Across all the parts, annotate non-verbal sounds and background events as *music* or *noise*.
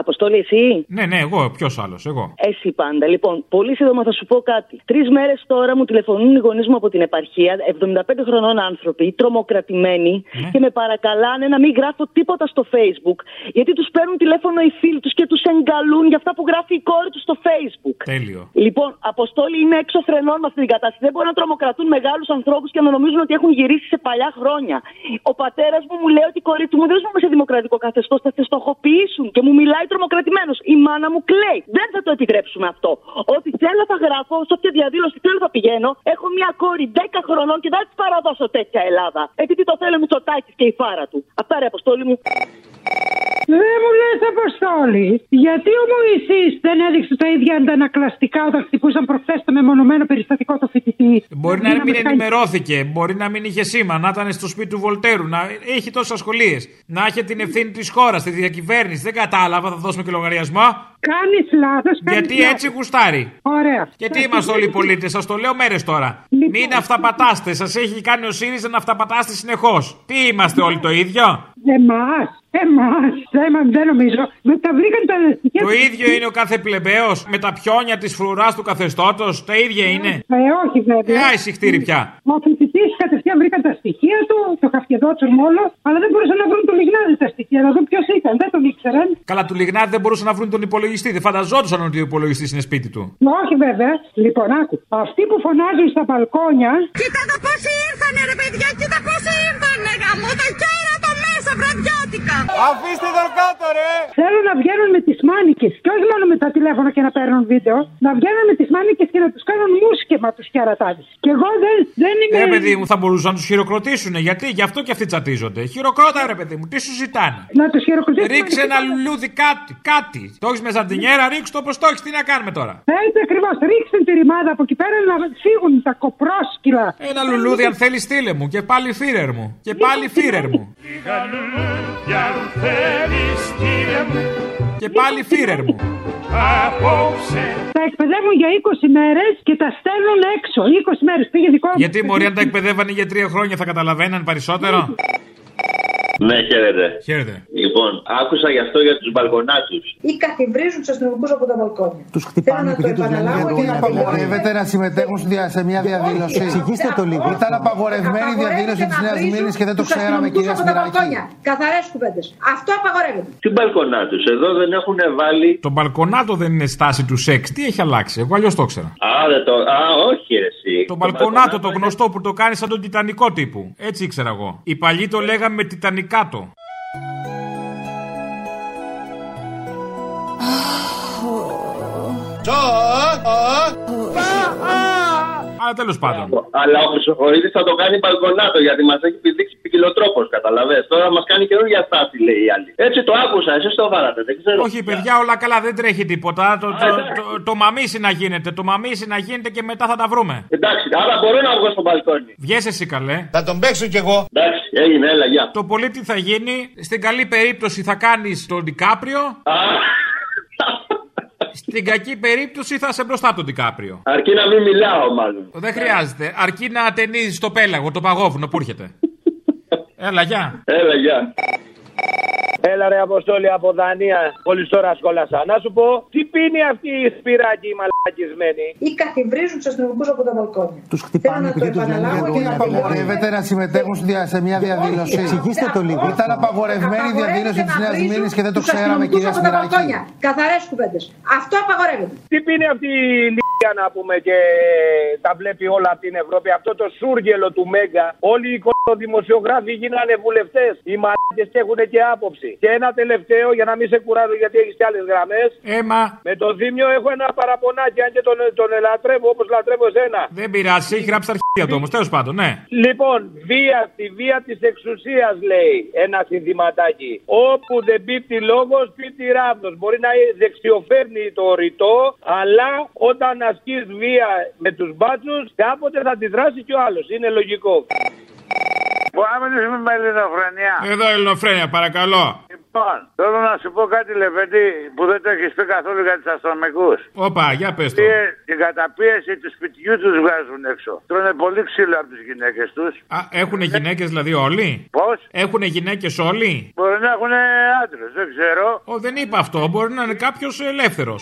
Αποστόλη, εσύ; Ναι, ναι, εγώ, ποιος άλλος, εγώ. Εσύ πάντα. Λοιπόν, πολύ σύντομα θα σου πω κάτι. Τρεις μέρες τώρα μου τηλεφωνούν οι γονείς μου από την επαρχία, 75 χρονών άνθρωποι, τρομοκρατημένοι Ναι. και με παρακαλάνε να μην γράφω τίποτα στο Facebook. Γιατί τους παίρνουν τηλέφωνο οι φίλοι τους και τους εγκαλούν για αυτά που γράφει η κόρη τους στο Facebook. Τέλειο. Λοιπόν, Αποστόλη είναι έξω φρενών με αυτή την κατάσταση. Δεν μπορούν να τρομοκρατούν μεγάλους ανθρώπους και να νομίζουν ότι έχουν γυρίσει σε παλιά χρόνια. Ο πατέρας μου μου λέει ότι η κόρη του μου δεν ζούμε σε δημοκρατικό καθεστώς, θα σε στοχοποιήσουν και μου μιλάει τρομοκρατημένος. Η μάνα μου κλαίει. Δεν θα το επιτρέψουμε αυτό. Ό,τι θέλω θα γράφω, σε όποια διαδήλωση θέλω θα πηγαίνω. Έχω μια κόρη 10 χρονών και δεν θα της παραδώσω τέτοια Ελλάδα. Επειδή το θέλω Μητσοτάκης και η φάρα του. Αυτά ρε Αποστόλη μου. Δεν μου λες, Αποστόλη, γιατί ο Μωυσής δεν έδειξε τα ίδια αντανακλαστικά όταν χτυπούσαν προχθές το μεμονωμένο περιστατικό του φοιτητή; Μπορεί να Μείναμε μην στα- ενημερώθηκε, μπορεί να μην είχε σήμα, να ήταν στο σπίτι του Βολτέρου, να έχει τόσες ασχολίες. Να έχει την ευθύνη της χώρας, της διακυβέρνησης. Δεν κατάλαβα, θα δώσουμε και λογαριασμό. Κάνεις λάθος. Γιατί έτσι γουστάρει. Ωραία. Γιατί είμαστε όλοι οι πολίτες, σας το λέω μέρες τώρα. Λοιπόν. Μην αυταπατάστε, σας έχει κάνει ο ΣΥΡΙΖΑ να αυταπατάστε συνεχώς. Τι είμαστε όλοι το ίδιο; Εμά, εμά, δεν, δεν νομίζω. Με τα βρήκαν τα στοιχεία. Το του- ίδιο είναι ο κάθε πλεμπαίος με τα πιόνια της φρουράς του καθεστώτος. Τα ίδια είναι. Ε, όχι βέβαια. Ε, άισιχτήρι πια. Ο φοιτητής κατευθείαν βρήκαν τα στοιχεία του, το χαφιεδότσον όλο, αλλά δεν μπορούσαν να βρουν το λιγνάδι τα στοιχεία, να δουν ποιος ήταν. Δεν τον ήξεραν. Καλά, του Λιγνάδη δεν μπορούσαν να βρουν τον υπολογιστή. Δεν φανταζόντουσαν ότι ο υπολογιστής είναι σπίτι του. Όχι βέβαια. Λοιπόν, άκου. Αυτοί που φωνάζουν στα μπαλκόνια Κοίτα το πόσοι ήρθανε ρε παιδιά, κοίτα πόσοι ήρθανε γαμώ το κέρατο μέσα βραδιάτικα. Αφήστε τον κάτω, ρε! θέλουν να βγαίνουν με τις μάνικες και όχι μόνο με τα τηλέφωνα και να παίρνουν βίντεο, να βγαίνουν με τις μάνικες και να τους κάνουν μουσικεμα τους κερατάδε. Και εγώ δεν, δεν είμαι. Ε, παιδί μου, θα μπορούσαν να τους χειροκροτήσουν. Γιατί, γι' αυτό και αυτοί τσατίζονται. Χειροκρότα, ρε παιδί μου, τι σου ζητάνε; Να τους χειροκροτήσουν. Ρίξε ένα λουλούδι κάτι, κάτι. Το έχεις με ζαντινιέρα, ρίξ το όπως το έχεις. Τι να κάνουμε τώρα; Έτσι ακριβώς. Ρίξτε τη ρημάδα από εκεί πέρα να φύγουν τα κοπρόσκυλα. Ένα λουλούδι, αν θέλεις, στείλε μου. Και πάλι φίρερ μου. Και πάλι φίρερ μου. Και πάλι φίρερ μου. Τα εκπαιδεύουν για 20 μέρες και τα στέλνουν έξω. 20 μέρες πήγε δικό μου. Γιατί μωρή αν τα εκπαιδεύανε για τρία χρόνια θα καταλαβαίναν περισσότερο; Ναι, χαίρετε. Χαίρετε. Λοιπόν, άκουσα γι' αυτό για τους μπαλκονάτους. ή καθιβρίζουν τους αστυνομικούς από τα μπαλκόνια. Τους Θέλω χτυπάνε να το και τους λένε επαναλάβω γιατί και να απαγορεύεται να συμμετέχουν στη δια- σε μια διαδήλωση. Εξηγήστε το λίγο. Ήταν απαγορευμένη η διαδήλωση της Νέας Μήνης και δεν το ξέραμε, κυρία Σπυράκη. Καθαρές κουβέντες. Αυτό απαγορεύεται. Τι μπαλκονάτους, εδώ δεν έχουν βάλει. Το μπαλκονάτο δεν είναι στάση του σεξ. Τι έχει αλλάξει; Εγώ αλλιώς το ήξερα. Α, δεν το... Α όχι, ρε, εσύ. Το μπαλκονάτο το γνωστό που το κάνει σαν τον Τιτανικό τύπου. Έτσι ήξερα εγώ. Οι παλιοί το λέγαμε Τιτανικάτο. Αλλά τέλος πάντων. Αλλά ο Χρυσοχοίδης θα το κάνει μπαλκονάτο γιατί μας έχει πηδήξει ποικιλοτρόπο, καταλαβέ. Τώρα μας κάνει καινούργια στάση, λέει η άλλη. Έτσι το άκουσα, εσείς το βάλατε, δεν ξέρω. Όχι, παιδιά, όλα καλά, δεν τρέχει τίποτα. Το, το, το, το μαμίσι να γίνεται. Το μαμίσι να γίνεται και μετά θα τα βρούμε. Εντάξει, άρα μπορώ να βγω στο μπαλκόνι. Βγες εσύ καλέ. Θα τον παίξω κι εγώ. Εντάξει, έγινε, έλα, γεια. Το πολύ τι θα γίνει, στην καλή περίπτωση θα κάνεις τον Ντικάπριο. Α, Στην κακή περίπτωση θα σε μπροστά τον Ντικάπριο. Αρκεί να μην μιλάω, μάλλον. Δεν χρειάζεται. Αρκεί να ατενίζει το πέλαγο, το παγόβουνο που έρχεται. *laughs* Έλα, γεια. Έλα, γεια. Έλα ρε Αποστόλη από Δανία. Πολύ τώρα σχόλασα. Να σου πω, τι πίνει αυτή η σπυράκη η μαλακισμένη; Ή καθιβρίζουν τους αστυνομικούς από τα μπαλκόνια. Τους Θέλω χτυπάνε να το και τους λένε επαναλάβω γιατί και να απαγορεύεται να συμμετέχουν στη δια- σε μια διαδήλωση. Εξηγήστε το λίγο. Ήταν απαγορευμένη η διαδήλωση της Νέας Μήνη και δεν το ξέραμε, κυρία Σπυράκη. Καθαρές κουβέντες. Αυτό απαγορεύεται. Τι πίνει αυτή η λύκια να πούμε και τα βλέπει όλα από την Ευρώπη. Αυτό το σούργελο του Μέγκα. Όλοι οι δημοσιογράφοι γίνανε βουλευτές. Οι μαλάκες και έχουν και άποψη. Και ένα τελευταίο για να μην σε κουράζω γιατί έχεις και άλλες γραμμές. Έμα. Με το Δήμιο έχω ένα παραπονάκι, αν και τον, τον λατρεύω όπως λατρεύω εσένα. Δεν πειράζει, έχει γράψει τα αρχεία του όμως. Τέλος πάντων, ναι. Λοιπόν, βία, τη βία της εξουσίας λέει ένα συνθηματάκι. Όπου δεν πίπτει λόγος, πίπτει ράβδος. Μπορεί να δεξιοφέρνει το ρητό, αλλά όταν ασκείς βία με τους μπάτσους, κάποτε θα τη δράσει κι ο άλλος. Είναι λογικό. Μπορούμε να μιλήσουμε με ελληνοφρενία. Εδώ ελληνοφρένια, παρακαλώ. Λοιπόν, θέλω να σου πω κάτι, Λεβέντη, που δεν το έχεις πει καθόλου για του αστυνομικούς. Όπα, για πες το. Την καταπίεση του σπιτιού τους βγάζουν έξω. Τρώνε πολύ ξύλο από τις γυναίκες τους. Α, έχουν γυναίκες δηλαδή όλοι; Πώς; Έχουν γυναίκες όλοι; Μπορεί να έχουν άντρες, δεν ξέρω. Ω, δεν είπα αυτό. Μπορεί να είναι κάποιος ελεύθερος.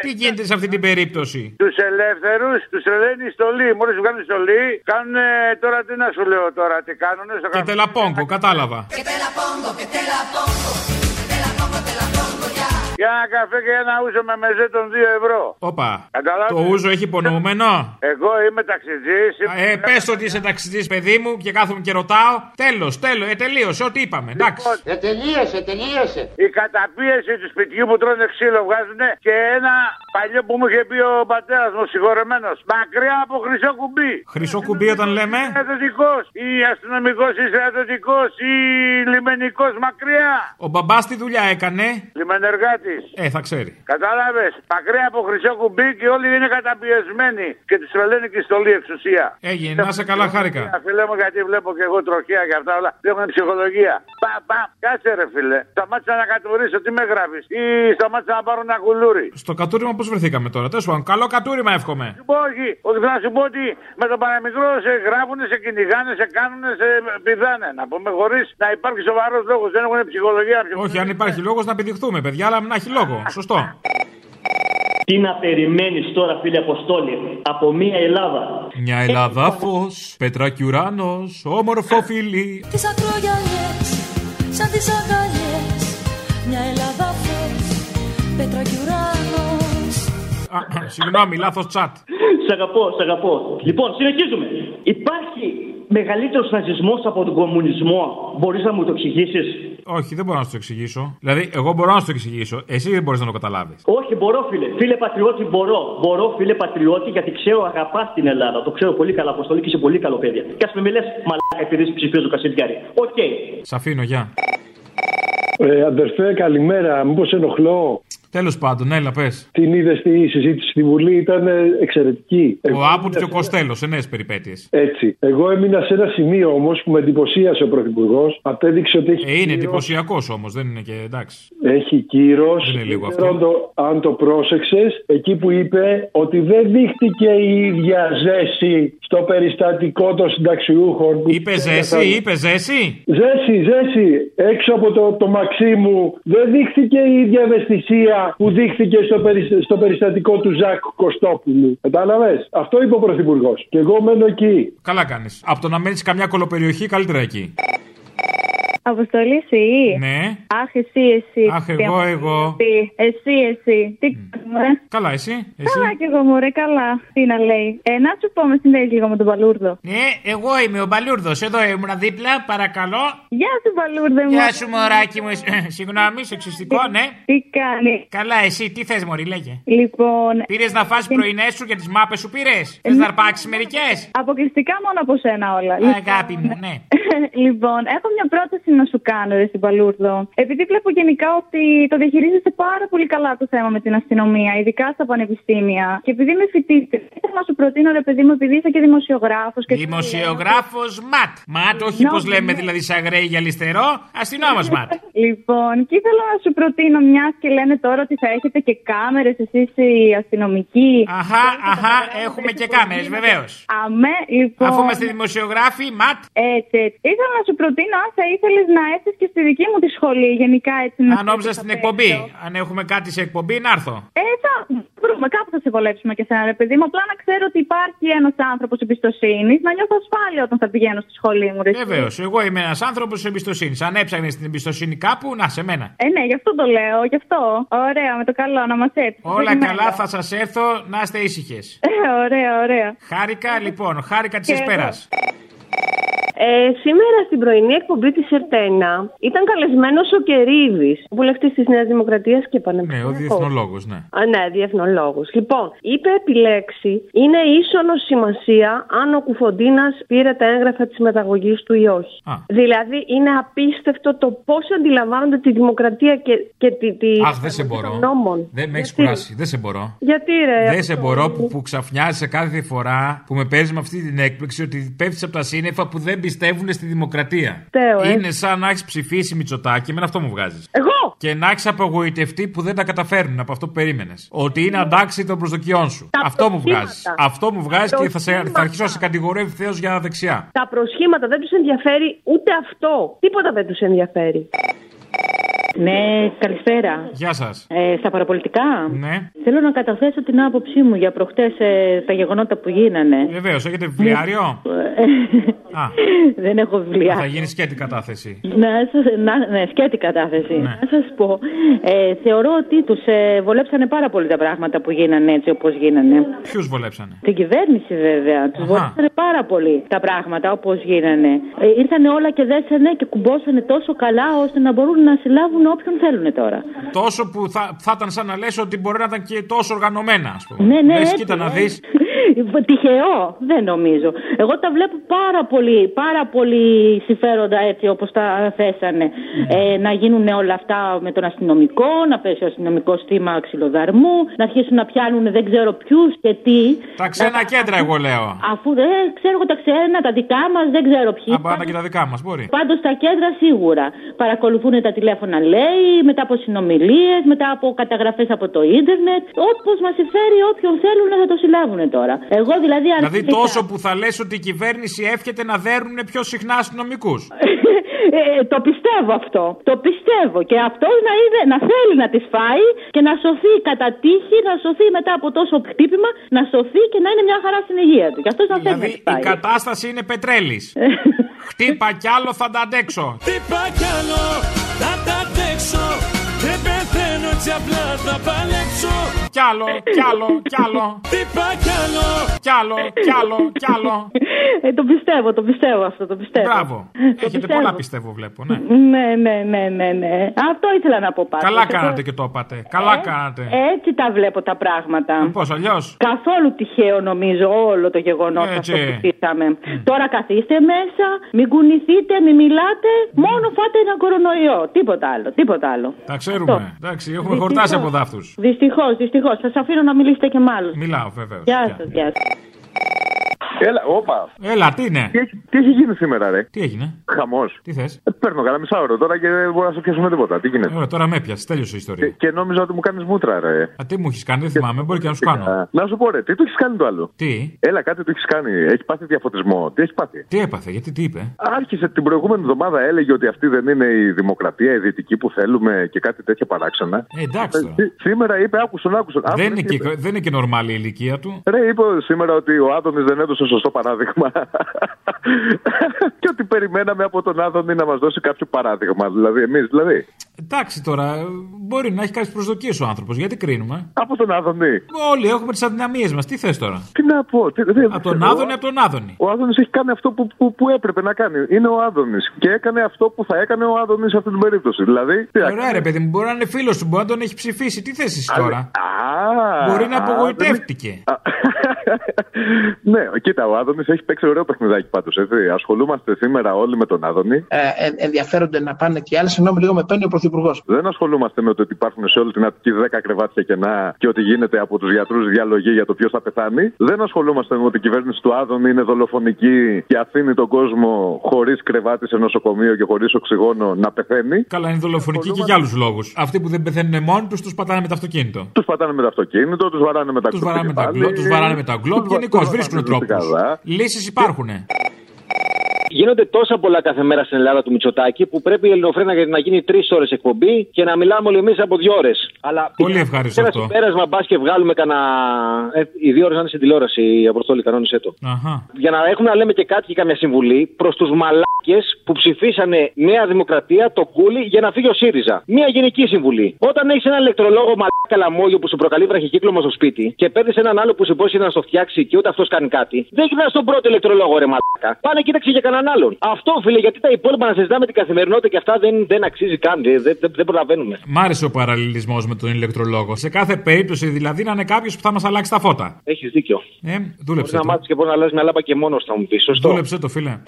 Τι γίνεται σε αυτή την περίπτωση; Τους ελεύθερους τους τρελαίνει η στολή. Μόλις σου κάνουν στολή, κάνουν τώρα τι να σου λέω τώρα, τι κάνουν. Και τελαπόγκο, κατάλαβα. Για ένα καφέ και ένα ούζο με μεζέ των 2 ευρώ. Όπα. Καταλάβες. Το ούζο έχει υπονοούμενο; Εγώ είμαι ταξιτζής. Ε, πες ότι είσαι ταξιτζής, παιδί μου, και κάθομαι και ρωτάω. Τέλος, τέλος, ε, τελείωσε ό,τι είπαμε. Εντάξει. Ε, τελείωσε, τελείωσε. Η καταπίεση του σπιτιού που τρώνε ξύλο βγάζουν και ένα παλιό που μου είχε πει ο πατέρας μου, συγχωρεμένος. Μακριά από χρυσό κουμπί. Χρυσό κουμπί όταν λέμε; Στρατιωτικό ή αστυνομικός ή στρατιωτικό ή λιμενικός μακριά. Ο μπαμπάς τι δουλειά έκανε; Λιμενεργάτη. Ε, θα ξέρει. Κατάλαβες. Μακριά από χρυσό κουμπί και όλοι είναι καταπιεσμένοι. Και τους τρελαίνει και η στολή εξουσία. Έγινε, να σε καλά, χάρηκα. Φίλε μου, γιατί βλέπω και εγώ τροχέα και αυτά όλα. Έχουν ψυχολογία. Πα, πα, κάτσε ρε φίλε. Σταμάτησα να κατουρίσω, τι με γράφεις; Ή σταμάτησα να πάρω ένα κουλούρι; Στο κατούριμα πώς βρεθήκαμε τώρα; Τέλος πάντων, καλό κατούριμα εύχομαι. Σου πω, όχι, όχι, θα σου πω ότι με τον παραμικρό σε γράφουν, σε κυνηγάνε, σε κάνουν, σε πηδάνε. Να πούμε χωρίς να υπάρχει σοβαρός λόγος. Δεν έχουν ψυχολογία. Όχι, αν υπάρχει λόγος να πηδηχθούμε, παιδιά, αλλά να έχει λόγο. Σωστό. Τι να περιμένεις τώρα φίλε Αποστόλη από μια Ελλάδα; Μια Ελλάδα φως, πέτρακι ουράνος, όμορφο φίλι Τις ακρογιαλιές, σαν τις αγκαλιές. Μια Ελλάδα φως, πέτρα και ουράνος. Α, Συγγνώμη, λάθος τσάτ Σ' αγαπώ, σ' αγαπώ. Λοιπόν, συνεχίζουμε. Υπάρχει μεγαλύτερος ναζισμός από τον κομμουνισμό Μπορείς να μου το εξηγήσεις; Όχι, δεν μπορώ να σου το εξηγήσω. Δηλαδή, εγώ μπορώ να σου το εξηγήσω. Εσύ δεν μπορείς να το καταλάβεις. Όχι, μπορώ, φίλε. Φίλε Πατριώτη, μπορώ. Μπορώ, φίλε Πατριώτη, γιατί ξέρω αγαπάς την Ελλάδα. Το ξέρω πολύ καλά, Αποστολή και είσαι πολύ καλό παιδί. Και ας με λες μαλάκα επειδή ψηφίζω Κασιδιάρη. Οκ. Σ' αφήνω, γεια. Ε, αδερφέ, καλημέρα. Μήπως ενοχλώ; Τέλος πάντων, έλα, πες. Την είδες στη συζήτηση στη Βουλή, ήταν ε, εξαιρετική. Ο Άμποτ και ο Κοστέλο, σε νέες περιπέτειες. Έτσι. Εγώ έμεινα σε ένα σημείο όμως που με εντυπωσίασε ο Πρωθυπουργός. Απέδειξε ότι έχει. Ε, είναι κύρος. εντυπωσιακός όμως, δεν είναι και εντάξει. Έχει κύρος. Δεν είναι λίγο ξέρω αυτό. αν το, αν το πρόσεξες, εκεί που είπε ότι δεν δείχτηκε η ίδια ζέση στο περιστατικό των συνταξιούχων. που Είπε ζέση, είπε ζέση; Ζέση, ζέση. Έξω από το, το μαξί μου δεν δείχθηκε η ίδια ευαισθησία που δείχθηκε στο, περι- στο περιστατικό του Ζακ Κωστόπουλου. Κατάλαβες; Αυτό είπε ο Πρωθυπουργός. Και εγώ μένω εκεί. Καλά κάνεις. Από το να μένεις καμιά κολοπεριοχή, καλύτερα εκεί. Αποστολή εσύ; Ναι. Αχ, εσύ, εσύ. Αχ, Τι εγώ, αμόρφη. εγώ. Εσύ, εσύ. Τι κάνουμε. Καλά, εσύ; εσύ; Καλά κι εγώ, μωρέ, καλά. Τι να λέει. Ε, να σου πω, με συνδέεις λίγο με τον Παλούρδο. Ναι, εγώ είμαι ο Μπαλούρδο. Εδώ ήμουν δίπλα, παρακαλώ. Γεια σου, Παλούρδο μου. Γεια σου, μωράκι μου. Ε, Συγγνώμη, σεξιστικό, ναι. Τι κάνει; Καλά, εσύ, τι θες, Μωρή, λέγε. Λοιπόν. Πήρες να φας πρωινές σου και τις μάπες σου πήρες; Θες να αρπάξεις μερικές; Αποκλειστικά μόνο από σένα όλα. Αγάπη μου, ναι. λοιπόν, *laughs* έχω μια πρόταση να σου κάνω, ρε στην Παλούρδο. Επειδή βλέπω γενικά ότι το διαχειρίζεσαι πάρα πολύ καλά το θέμα με την αστυνομία, ειδικά στα πανεπιστήμια. Και επειδή είμαι φοιτήτρια, ήθελα να σου προτείνω, ρε παιδί μου, επειδή είσαι και δημοσιογράφος. Και Δημοσιογράφος ματ. Ματ, όχι Ναι, πώς λέμε ναι. δηλαδή σαν γρέι για αριστερό. Αστυνόμος ματ. *laughs* Λοιπόν, και ήθελα να σου προτείνω μιας και λένε τώρα ότι θα έχετε και κάμερες εσείς οι αστυνομικοί. Αχά, αχά, έχουμε και κάμερες, βεβαίως. Αμέ, λοιπόν. Αφού είμαστε δημοσιογράφοι, ματ. Έτσι, έτσι. Ήθελα να σου προτείνω αν θα ήθελες να έρθεις και στη δική μου τη σχολή, γενικά έτσι. να Αν νόμιζα στην εκπομπή. Αν έχουμε κάτι σε εκπομπή, να έρθω. Ε, θα βρούμε, κάπου θα σε βολέψουμε και σένα, ρε παιδί μου. Απλά να ξέρω ότι υπάρχει ένας άνθρωπος εμπιστοσύνης, να νιώθω ασφάλεια όταν θα πηγαίνω στη σχολή μου, ρε. εσύ. Βεβαίως, εγώ είμαι ένας άνθρωπος εμπιστοσύνης. Αν έψαχνες την εμπιστοσύνη κάπου, να σε μένα. Ε, ναι, γι' αυτό το λέω, γι' αυτό. Ωραία, με το καλό, να μας έρθει. Όλα καλά, θα σας έρθω να είστε ήσυχες. Ε, ωραία, ωραία. Χάρηκα, λοιπόν, χάρηκα τη Και εγώ. Εσπέρα. Ε, σήμερα στην πρωινή εκπομπή της ΕΡΤΕΝΑ ήταν καλεσμένος ο Κερίδης, βουλευτής της Νέας Δημοκρατίας και Ναι, ο πανεπιστημιακό. διεθνολόγος, ναι. Α, ναι, διεθνολόγος. Λοιπόν, είπε επιλέξει είναι ίσονο σημασία αν ο Κουφοντίνας πήρε τα έγγραφα της μεταγωγής του ή όχι. Α. Δηλαδή, είναι απίστευτο το πώς αντιλαμβάνονται τη δημοκρατία και, και τη. τη Αχ, δεν σε μπορώ. των νόμων. Δεν με έχεις Γιατί; κουράσει, δεν σε μπορώ. Γιατί ρε. Δεν σε μπορώ που, που ξαφνιάζει κάθε φορά που με παίζεις με αυτή την έκπληξη ότι πέφτεις από τα σύννεφα που δεν πιστεύει πιστεύουν στη δημοκρατία. Φταίω, ε. Είναι σαν να έχεις ψηφίσει Μητσοτάκι, με αυτό μου βγάζεις. Εγώ! Και να έχεις απογοητευτεί που δεν τα καταφέρνουν από αυτό που περίμενες. Ότι είναι αντάξει των προσδοκιών σου. Τα αυτό μου προσχήματα. βγάζεις. Αυτό μου βγάζεις Τα και θα, σε, θα προσχήματα. αρχίσω να σε κατηγορώ ευθέω για δεξιά. Τα προσχήματα δεν τους ενδιαφέρει ούτε αυτό. Τίποτα δεν τους ενδιαφέρει. Ναι, καλησπέρα. Γεια σας. Ε, στα παραπολιτικά. Ναι. Θέλω να καταθέσω την άποψή μου για προχτές τα γεγονότα που γίνανε. Βεβαίως, έχετε βιβλιάριο; Α, *laughs* Δεν έχω θα βιβλία. γίνει σκέτη κατάθεση. Να σας, να, ναι, σκέτη κατάθεση. Ναι. Να σας πω, ε, θεωρώ ότι τους ε, βολέψανε πάρα πολύ τα πράγματα που γίνανε έτσι όπως γίνανε. Ποιους βολέψανε; Την κυβέρνηση βέβαια. Τους Αχα. βολέψανε πάρα πολύ τα πράγματα όπως γίνανε. Ε, ήρθανε όλα και δέσανε και κουμπώσανε τόσο καλά ώστε να μπορούν να συλλάβουν όποιον θέλουν τώρα. Τόσο που θα, θα ήταν σαν να λες ότι μπορεί να ήταν και τόσο οργανωμένα, ας πούμε. Ναι, ναι, Λες, έτσι, κοίτα να ε. Δει. Τυχαίο, δεν νομίζω. Εγώ τα βλέπω πάρα πολύ, πάρα πολύ συμφέροντα έτσι όπως τα θέσανε. Ε, να γίνουν όλα αυτά με τον αστυνομικό, να πέσει ο αστυνομικός στήμα ξυλοδαρμού, να αρχίσουν να πιάνουν δεν ξέρω ποιους και τι. Τα ξένα κέντρα, εγώ λέω. Αφού δεν ξέρω εγώ τα ξένα, τα δικά μας, δεν ξέρω ποιοι. Αν πάνε και τα δικά μας, μπορεί. Πάντως τα κέντρα σίγουρα. Παρακολουθούν τα τηλέφωνα, λέει, μετά από συνομιλίες, μετά από καταγραφές από το ίντερνετ. Όπως μας συμφέρει, όποιον θέλουν θα το συλλάβουν τώρα. Εγώ δηλαδή. Δηλαδή αρκετά- τόσο που θα λες ότι η κυβέρνηση εύχεται να δέρουν πιο συχνά αστυνομικούς. *laughs* Ε, το πιστεύω αυτό. Το πιστεύω. Και αυτό να, είναι, να θέλει να τη φάει και να σωθεί κατά τύχη, να σωθεί μετά από τόσο χτύπημα, να σωθεί και να είναι μια χαρά στην υγεία του. Και αυτός να θέλει να Δηλαδή τη η φάει. κατάσταση είναι πετρέλης. *laughs* Χτύπα κι άλλο θα τα αντέξω. Χτύπα κι άλλο, θα τα αντέξω Δεν πεθαίνω έτσι απλά θα παλέψω Κι άλλο, κι άλλο, κι άλλο. Χτύπα κι άλλο Κι άλλο, κι άλλο, κι άλλο. Ε, το πιστεύω, το πιστεύω αυτό, το πιστεύω. Μπράβο. Το Έχετε πιστεύω. πολλά πιστεύω, βλέπω. Ναι. Ναι, ναι, ναι, ναι, ναι. Αυτό ήθελα να πω πάντως. Καλά Εγώ- κάνατε και το είπατε. Καλά Ε, κάνατε. Έτσι τα βλέπω τα πράγματα. Πώς αλλιώς; Καθόλου τυχαίο νομίζω όλο το γεγονός Έτσι. αυτό που ζήσαμε. Τώρα καθίστε μέσα, μην κουνηθείτε, μην μιλάτε, μόνο φάτε ένα κορονοϊό. Τίποτα άλλο, τίποτα άλλο. Τα ξέρουμε. Εντάξει, έχουμε χορτάσει από δάφτους. Δυστυχώς, δυστυχώς. Σας αφήνω να μιλήσετε και με άλλους. Μιλάω, βεβαίως. Γεια σας, γεια σας. Έλα, όπα. Έλα, τι είναι; Τι έχει, τι έχει γίνει σήμερα, ρε; Τι έγινε; Χαμός. Τι θες; παίρνω καλά μισά ώρα τώρα και δεν μπορώ να σε πιάσω με τίποτα. Τι γίνεται; Ωραία, τώρα με έπιασε. Τέλειωσε η Και, ιστορία. και νόμιζα ότι μου κάνεις μούτρα, ρε. Α, τι μου έχεις κάνει, δεν θυμάμαι. Μπορεί και να σου κάνω. Α, Να σου πω, ρε, τι του έχεις κάνει το άλλο; Τι; Έλα, κάτι του έχεις κάνει. Έχει πάθει διαφωτισμό. Τι έχεις πάθει; Τι έπαθε, γιατί τι είπε; Άρχισε την προηγούμενη εβδομάδα, έλεγε ότι αυτή δεν είναι η δημοκρατία, η δυτική που θέλουμε και κάτι τέτοια παράξενα. Ε, εντάξει τώρα. Σή- Σήμερα είπε, άκουσον, άκουσον. Δεν άκουσον είναι, τι και, είπε. δεν είναι και νορμάλη η ηλικία του. Ρε, είπε σήμερα ότι ο Άδωνης δεν έδωσε σωστό παράδειγμα. και ότι περιμέναμε από τον Άδωνη να μας δώσει κάποιο παράδειγμα. Δηλαδή, εμείς, δηλαδή. Εντάξει τώρα, μπορεί να έχει κάποιες προσδοκίες ο άνθρωπος. Γιατί κρίνουμε; Από τον Άδωνη. Όλοι έχουμε τις αδυναμίες μας. Τι θες τώρα; Τι να πω. Τι, δεν Από τον ξέρω. Άδωνη, από τον Άδωνη. Ο Άδωνης έχει κάνει αυτό που, που, που έπρεπε να κάνει. Είναι ο Άδωνης. Και έκανε αυτό που θα έκανε ο Άδωνης σε αυτή την περίπτωση. Δηλαδή. Τι Ωραία, ρε παιδί μου, μπορεί να είναι φίλος του, μπορεί να τον έχει ψηφίσει. Τι θες εσύ τώρα; Α, Μπορεί να α, απογοητεύτηκε. Ναι, κοίτα, ο Άδωνης έχει παίξει ωραίο παιχνιδάκι πάντως. Ασχολούμαστε σήμερα όλοι με τον Άδωνη. ε, ε, ενδιαφέρονται να πάνε και οι άλλοι. Συγγνώμη, λίγο με παίρνει ο Πρωθυπουργός. Δεν ασχολούμαστε με το ότι υπάρχουν σε όλη την Αττική 10 κρεβάτια κενά και ότι γίνεται από τους γιατρούς διαλογή για το ποιος θα πεθάνει. Δεν ασχολούμαστε με ότι η κυβέρνηση του Άδωνη είναι δολοφονική και αφήνει τον κόσμο χωρίς κρεβάτι σε νοσοκομείο και χωρίς οξυγόνο να πεθαίνει. Καλά, είναι δολοφονική και για άλλους λόγους. Αυτοί που δεν πεθαίνουν μόνοι τους, τους πατάνε με το αυτοκίνητο. Τους πατάνε με το αυτοκίνητο, τους βαράνε με τα Τους βαράνε με τα γκλόπ, τους βαράνε με τα γκλόπ. Γενικώς βρίσκουν τρόπους. Λύσεις υπάρχουν. Γίνονται τόσα πολλά κάθε μέρα στην Ελλάδα του Μητσοτάκη που πρέπει η Ελληνοφρένα να γίνει τρεις ώρες εκπομπή και να μιλάμε όλοι εμείς από δύο ώρες. Αλλά Πολύ ευχάριστο ένα αυτό. συμπέρασμα μπας και βγάλουμε κανένα. Ε, οι δύο ώρες να είναι στην τηλεόραση, η Αποστόλη, κανόνισε το. Αχα. Για να έχουμε να λέμε και κάτι και καμιά συμβουλή προς τους μαλάκες που ψηφίσανε Νέα Δημοκρατία, το κούλι, για να φύγει ο ΣΥΡΙΖΑ. Μία γενική συμβουλή. Όταν έχεις ένα ηλεκτρολόγο μαλάκα λαμόγιο που σου προκαλεί βραχικύκλωμα στο σπίτι και παίρνεις έναν άλλο που σου υπόσχει να στο φτιάξει και ούτε αυτός κάνει κάτι, δεν κοιτά τον πρώτο ηλεκτρολόγο, ρε μαλάκα. Πάνε κοίταξε για κανέναν άλλον. Αυτό, φίλε, γιατί τα υπόλοιπα να συζητάμε την καθημερινότητα και αυτά δεν, δεν αξίζει καν. Δεν, δεν, δεν προλαβαίνουμε. Μ' άρεσε ο παραλληλισμός με τον ηλεκτρολόγο. Σε κάθε περίπτωση δηλαδή να είναι κάποιος που θα μας αλλάξει τα φώτα. Έχεις δίκιο. Ε, Μπορείς δούλεψε. να Το. μάθεις και πώ να αλλάζεις μια λάμπα και μόνος θα μου πεις. Σωστό. Δούλεψε το, φίλε.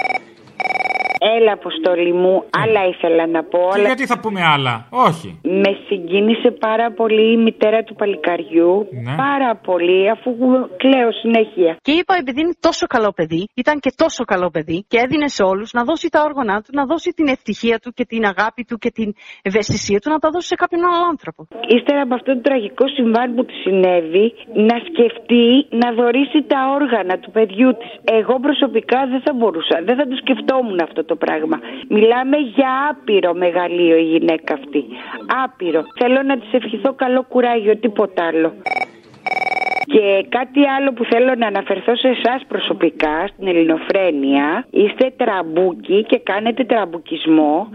Έλα, αποστολή μου, άλλα ήθελα να πω. Και αλλά γιατί θα πούμε άλλα; Όχι. Με συγκίνησε πάρα πολύ η μητέρα του παλικαριού. Ναι. Πάρα πολύ, αφού κλαίω συνέχεια. Και είπα, επειδή είναι τόσο καλό παιδί, ήταν και τόσο καλό παιδί και έδινε σε όλους να δώσει τα όργανα του, να δώσει την ευτυχία του και την αγάπη του και την ευαισθησία του να τα δώσει σε κάποιον άλλο άνθρωπο. Ύστερα από αυτό το τραγικό συμβάν που τη συνέβη, να σκεφτεί να δωρήσει τα όργανα του παιδιού της. Εγώ προσωπικά δεν θα μπορούσα, δεν θα το σκεφτόμουν αυτό το πράγμα. Μιλάμε για άπειρο μεγαλείο η γυναίκα αυτή. Άπειρο. Θέλω να της ευχηθώ καλό κουράγιο, τίποτα άλλο. Και κάτι άλλο που θέλω να αναφερθώ σε εσάς προσωπικά, στην Ελληνοφρένεια, είστε τραμπούκοι και κάνετε τραμπουκισμό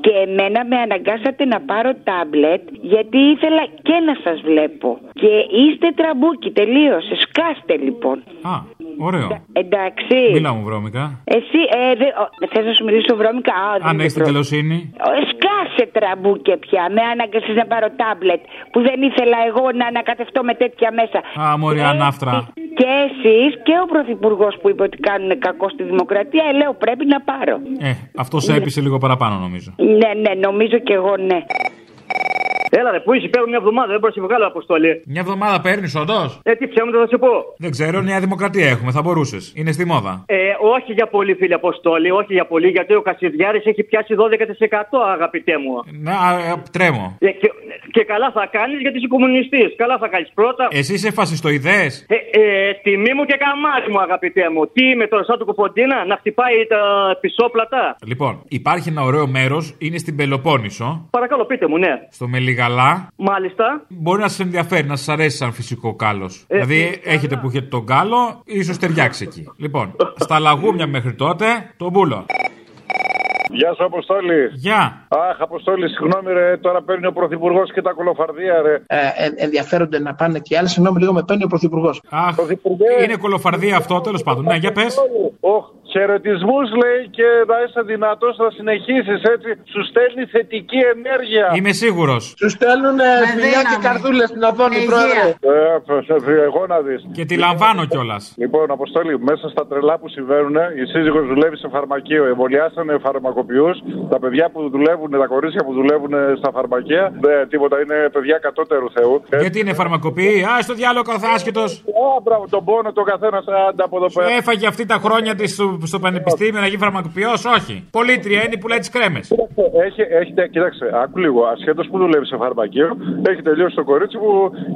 και εμένα με αναγκάσατε να πάρω τάμπλετ γιατί ήθελα και να σας βλέπω. Και είστε τραμπούκοι, τελείωσε. Σκάστε λοιπόν. Α, ωραίο. Εντάξει. Μίλα μου βρώμικα. Εσύ, ε, δε, ο, θες να σου μιλήσω βρώμικα; Α, δεν Αν είναι έχεις την προ- τελοσύνη. Ε, Σκάσε τραμπούκια πια. Με ανάγκασε να πάρω τάμπλετ που δεν ήθελα εγώ να ανακατευτώ με τέτοια μέσα. Α, μωρή ανάφτρα. Και εσείς και ο Πρωθυπουργός που είπε ότι κάνουν κακό στη δημοκρατία, ε, λέω πρέπει να πάρω. Ε, αυτό σε έπεισε λίγο παραπάνω νομίζω. Ναι, ναι, νομίζω και εγώ ναι. Έλα, ρε, πού είσαι, παίρνω μια εβδομάδα, δεν μπορώ να σε βγάλω αποστολή. Μια εβδομάδα παίρνεις, όντως; Ε, τι ψέματα θα σε πω. Δεν ξέρω, Νέα Δημοκρατία έχουμε, θα μπορούσες. Είναι στη μόδα. Ε, όχι για πολύ, φίλε Αποστόλη, όχι για πολύ, γιατί ο Κασιδιάρης έχει πιάσει 12% αγαπητέ μου. Να, ε, τρέμω. Ε, και, και καλά θα κάνεις γιατί είσαι κομμουνιστής. Καλά θα κάνεις πρώτα. Εσύ είσαι φασιστοειδές. Ε, ε, τιμή μου και καμάρι μου, αγαπητέ μου. Τι είμαι τώρα, σαν του Κοφοντίνα, να χτυπάει τα πισόπλατα; Λοιπόν, υπάρχει ένα ωραίο μέρος, είναι στην Πελοπόννησο, Παρακαλώ, πείτε μου, ναι. στο Μελιγαλά. Μάλιστα. Μπορεί να σα ενδιαφέρει, να σα αρέσει σαν φυσικό κάλος. Ε, δηλαδή, έχετε που έχετε τον κάλο, ίσως ταιριάξει εκεί. *laughs* Λοιπόν, στα λαγούμια μέχρι τότε, τον μπούλο. Γεια σου, Αποστόλη. Γεια. Αχ, Αποστόλη, συγγνώμη, ρε. Τώρα παίρνει ο Πρωθυπουργός και τα κολοφαρδία, ρε. Ε, ε, ενδιαφέρονται να πάνε και άλλοι. Συγγνώμη λίγο, με παίρνει ο Πρωθυπουργός. Αχ, είναι κολοφαρδία αυτό, τέλος πάντων. Ναι, για πες. Οχ, χαιρετισμού λέει και θα είσαι δυνατός να συνεχίσεις έτσι. Σου στέλνει θετική ενέργεια. Είμαι σίγουρος. Σου στέλνουν φιλιά και καρδούλες στην οθόνη, πρόεδρε. Ε, εγώ να δεις. Και τη λαμβάνω κιόλας. Λοιπόν, Αποστόλη, μέσα στα τρελά που συμβαίνουν, η σύζυγος δουλεύει σε φαρμακείο. Εμβολιάσανε φαρμακοποιούς. Τα παιδιά που δουλεύουν, τα κορίτσια που δουλεύουν στα φαρμακεία, δεν τίποτα, είναι παιδιά κατώτερου Θεού. Ε, Γιατί είναι φαρμακοποιή, α στο διάλογο καθάσχετο. Α, μπράβο, τον πόνο το καθένας άντα από εδώ πέρα. Έφαγε αυτή τα χρόνια της στο, στο πανεπιστήμιο να γίνει φαρμακοποιός, όχι. Πολύτρια είναι που λέει τι κρέμες. Έχει, έχει, κοίταξε, άκου λίγο. Ασχέτως που δουλεύει σε φαρμακείο, έχει τελειώσει το κορίτσι που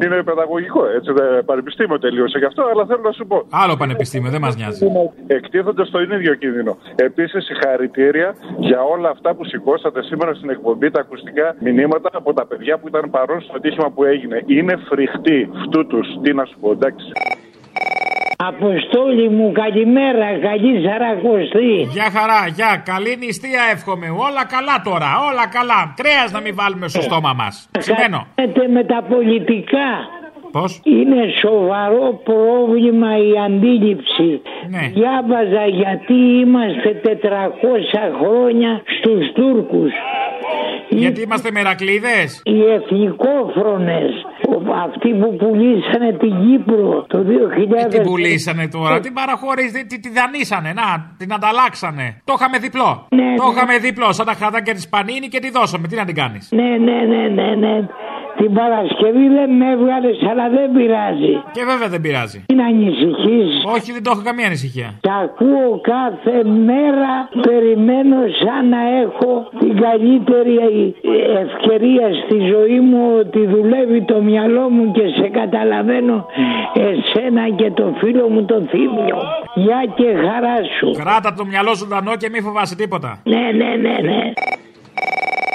είναι παιδαγωγικό. Έτσι, δεν πανεπιστήμιο τελείωσε γι' αυτό, αλλά θέλω να σου πω. Άλλο πανεπιστήμιο, δεν μας νοιάζει. Εκτίθονται στον ίδιο κίνδυνο. Επίσης, συγχαρητήρια για όλα αυτά που σηκώσατε σήμερα στην εκπομπή, τα ακουστικά μηνύματα από τα παιδιά που ήταν παρόν στο ατύχημα που έγινε. Είναι φρικτοί αυτού τους. Τι να σου πω, εντάξει. Αποστόλη μου, καλημέρα, καλή σαρακοστή. Γεια χαρά, γεια. Καλή νηστεία εύχομαι. Όλα καλά τώρα, όλα καλά. Κρέα να μην βάλουμε στο στόμα μας. Σημαίνω. Κάνετε με τα πολιτικά. Πώς; Είναι σοβαρό πρόβλημα η αντίληψη. Ναι. Διάβαζα γιατί είμαστε 400 χρόνια στους Τούρκους. Γιατί είμαστε μερακλείδες; Οι εθνικόφρονες, ο- αυτοί που πουλήσανε την Κύπρο το 2000. Την πουλήσανε τώρα, την παραχωρήσανε, τη, τη δανείσανε, να, την ανταλλάξανε. Το είχαμε διπλό. Ναι, το ναι. είχαμε διπλό, σαν τα χαρτάκια της Πανίνη και τη δώσαμε. Τι να την κάνεις; Ναι, ναι, ναι, ναι, ναι. Την Παρασκευή δεν με έβγαλες, αλλά δεν πειράζει. Και βέβαια δεν πειράζει. Μην ανησυχείς; Όχι, δεν το έχω καμία ανησυχία. Και ακούω κάθε μέρα, περιμένω σαν να έχω την καλύτερη ευκαιρία στη ζωή μου ότι δουλεύει το μυαλό μου και σε καταλαβαίνω εσένα και το φίλο μου το Θήμιο. Γεια και χαρά σου. Κράτα το μυαλό σου ζωντανό και μη φοβάσαι τίποτα. Ναι, ναι, ναι, ναι.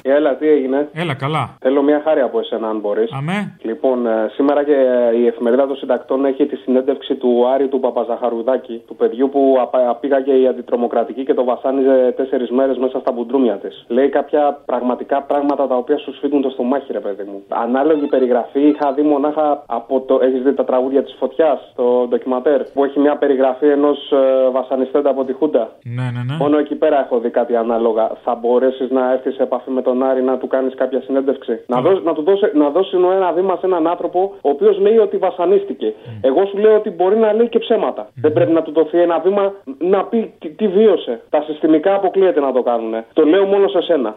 Έλα, τι έγινε; Έλα, καλά. Θέλω μια χάρη από εσένα, αν μπορείς. Αμέ. Λοιπόν, ε, σήμερα και ε, η εφημερίδα των συντακτών έχει τη συνέντευξη του Άρη του Παπαζαχαρουδάκη, του παιδιού που απα- πήγαγε η αντιτρομοκρατική και το βασάνιζε τέσσερις μέρες μέσα στα μπουντρούμια της. Λέει κάποια πραγματικά πράγματα τα οποία σου σφίγγουν το στομάχι, ρε παιδί μου. Ανάλογη περιγραφή είχα δει μονάχα από το. Έχεις δει τα τραγούδια της φωτιάς, το ντοκιματέρ, που έχει μια περιγραφή ενός ε, βασανιστέντα από τη Χούντα; Ναι, ναι, ναι. Μόνο εκεί πέρα έχω δει κάτι ανάλογα. Θα μπορέσεις να έρθεις σε επαφή με τον στον Άρη να του κάνεις κάποια συνέντευξη. Να, δώσει, να του δώσει, να δώσει ένα βήμα σε έναν άνθρωπο ο οποίος λέει ότι βασανίστηκε. Εγώ σου λέω ότι μπορεί να λέει και ψέματα. Δεν πρέπει να του δοθεί ένα βήμα να πει τι, τι βίωσε. Τα συστημικά αποκλείεται να το κάνουν. Το λέω μόνο σε σένα.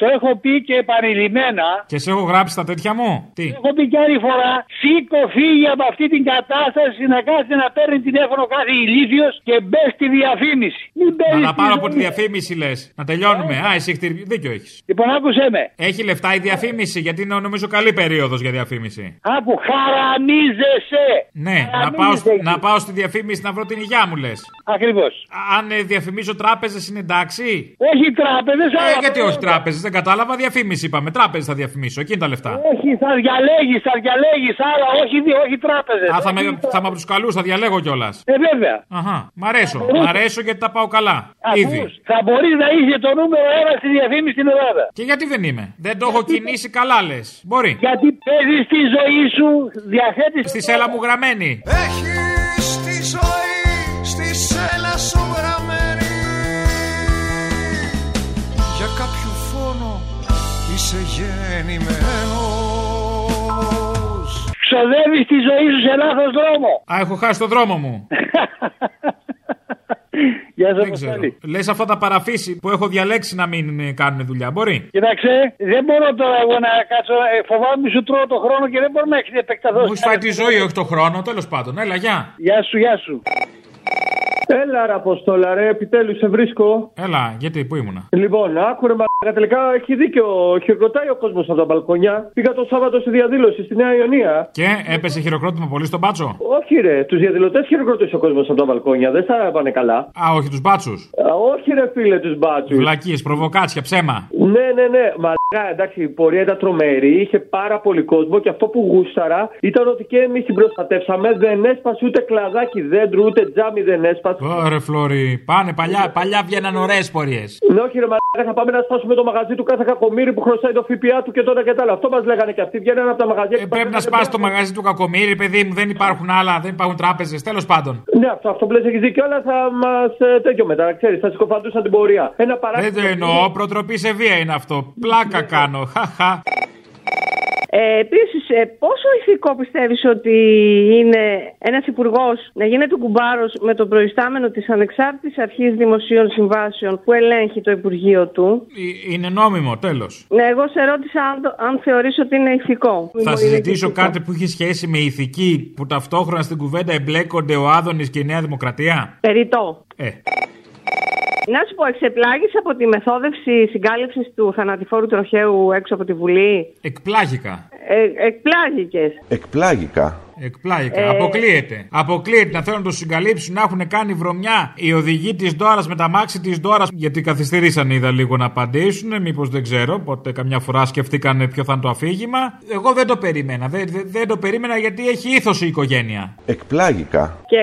Το έχω πει και επανειλημμένα. Και σε έχω γράψει τα τέτοια μου; Τι; Έχω πει και άλλη φορά. Σήκω, φύγει από αυτή την κατάσταση να κάθεται να παίρνει τηλέφωνο κάθε ηλίθιος και μπες στη διαφήμιση. Μην Να μπαίνει τα πάρω από τη διαφήμιση λες. Να τελειώνουμε. Α, εσύ έχεις χτυ- δίκιο έχεις. Λοιπόν, άκουσε με. Έχει λεφτά η διαφήμιση, γιατί είναι νομίζω καλή περίοδος για διαφήμιση. Άκου, χαραμίζεσαι. Ναι, να πάω, σ- να πάω στη διαφήμιση να βρω την υγειά μου λες. Ακριβώς. Αν ε, διαφημίζω τράπεζες είναι εντάξει; Όχι τράπεζες, Ε, γιατί όχι τράπεζες, δεν κατάλαβα. Διαφήμιση είπαμε. Τράπεζες θα διαφημίσω. Εκεί είναι τα λεφτά. Όχι, θα διαλέγεις, θα διαλέγεις, άρα όχι, δι- όχι τράπεζες. Α, θα, με, θα είμαι από τους καλούς, θα διαλέγω κιόλας. Ε, βέβαια. Αχα, μ' αρέσω. Μ' αρέσω γιατί τα πάω καλά. Ήδη. Ακούς, θα μπορείς να είσαι το νούμερο ένα στη διαφήμιση στην Ελλάδα. Και γιατί δεν είμαι; Δεν το έχω κινήσει καλά, λες. Μπορεί. Γιατί παίζεις τη ζωή σου, διαθέτεις. Στη σέλα μου γραμμένη. Έχεις γεννημένος Ξοδεύει τη ζωή σου σε λάθος δρόμο. Α, έχω χάσει το δρόμο μου. *laughs* Γεια σας, Δεν ξέρω. Λες αυτά τα παραφύση που έχω διαλέξει να μην ε, κάνουν δουλειά. Μπορεί. Κοίταξε, δεν μπορώ τώρα εγώ να κάτσω. ε, Φοβάμαι μη σου τρώω το χρόνο και δεν μπορώ να έχεις επεκταθώ. Μου έχει φάει τη ζωή, όχι το χρόνο. Τέλος πάντων. Έλα, γεια. Γεια σου, γεια σου. Έλα, ρε Αποστόλα, ρε, επιτέλους σε βρίσκω. Έλα, γιατί, πού ήμουνα; Λοιπόν, άκουρε μα τελικά έχει δίκιο. Χειροκροτάει ο κόσμος από τα μπαλκόνια. Πήγα το Σάββατο στη διαδήλωση στη Νέα Ιωνία. Και έπεσε χειροκρότημα πολύ στον μπάτσο. Όχι, ρε, τους διαδηλωτές χειροκρότησε ο κόσμος από τα μπαλκόνια. Δεν θα πάνε καλά. Α, όχι τους μπάτσους. Α, όχι, ρε, φίλε, τους μπάτσους. Βλακίες, προβοκάτσια, ψέμα. Ναι, ναι, ναι. Μαλάκα, εντάξει, η πορεία ήταν τρομερή. Είχε πάρα πολύ κόσμο και αυτό που γούσταρα ήταν ότι και εμείς την προστατεύσαμε. Δεν έσπασε ούτε κλαδάκι δέντρου, ούτε τζάμι δεν έσπασε. Ωραία, Φλόρι. Πάνε παλιά, παλιά βγαίναν ωραίες πορείες. Ναι, όχι, ρε Μαλάκα, θα πάμε να σπάσουμε το μαγαζί του κάθε κακομίρι που χρωστάει το ΦΠΑ του και τώρα και τα άλλα. Αυτό μας λέγανε και αυτοί. Βγαίνουν από τα μαγαζιά και Ε, Πρέπει να σπάσει το μαγαζί του κακομίρι, παιδί μου. Δεν υπάρχουν άλλα, δεν υπάρχουν τράπεζες. Τέλος πάντων. Ναι, αυτό, αυτό που λες έχεις δίκιο, αλλά θα μας τέτοιο μετά, ξέρεις, θα συκοφαντούσαν την πορεία. Ένα Δεν παράδειγμα. το εννοώ. Προτροπή σε βία είναι αυτό. Πλάκα κάνω. Χαχα. Ε, Επίσης, πόσο ηθικό πιστεύεις ότι είναι ένας υπουργός να γίνεται κουμπάρος με τον προϊστάμενο της Ανεξάρτητης Αρχής Δημοσίων Συμβάσεων που ελέγχει το Υπουργείο του; Ε, Είναι νόμιμο, τέλος. Ναι, εγώ σε ρώτησα αν, το- αν θεωρείς ότι είναι ηθικό. Θα συζητήσω κάτι που έχει σχέση με ηθική που ταυτόχρονα στην κουβέντα εμπλέκονται ο Άδωνης και η Νέα Δημοκρατία; Περιτό. Ε. Να σου πω, εξεπλάγεις από τη μεθόδευση συγκάλυψης του θανατηφόρου τροχαίου έξω από τη Βουλή; Εκπλάγηκα. Ε, εκπλάγηκες. Εκπλάγηκα. Εκπλάγηκα. Ε. Αποκλείεται. Αποκλείεται να θέλουν να το συγκαλύψουν, να έχουν κάνει βρωμιά οι οδηγοί της Δώρα με τα μάξι της Δώρα. Γιατί καθυστερήσαν, είδα λίγο να απαντήσουν. Μήπως δεν ξέρω. Οπότε καμιά φορά σκεφτήκαν ποιο θα είναι το αφήγημα. Εγώ δεν το περίμενα. Δεν, δεν, δεν το περίμενα γιατί έχει ήθος η οικογένεια. Εκπλάγηκα. Και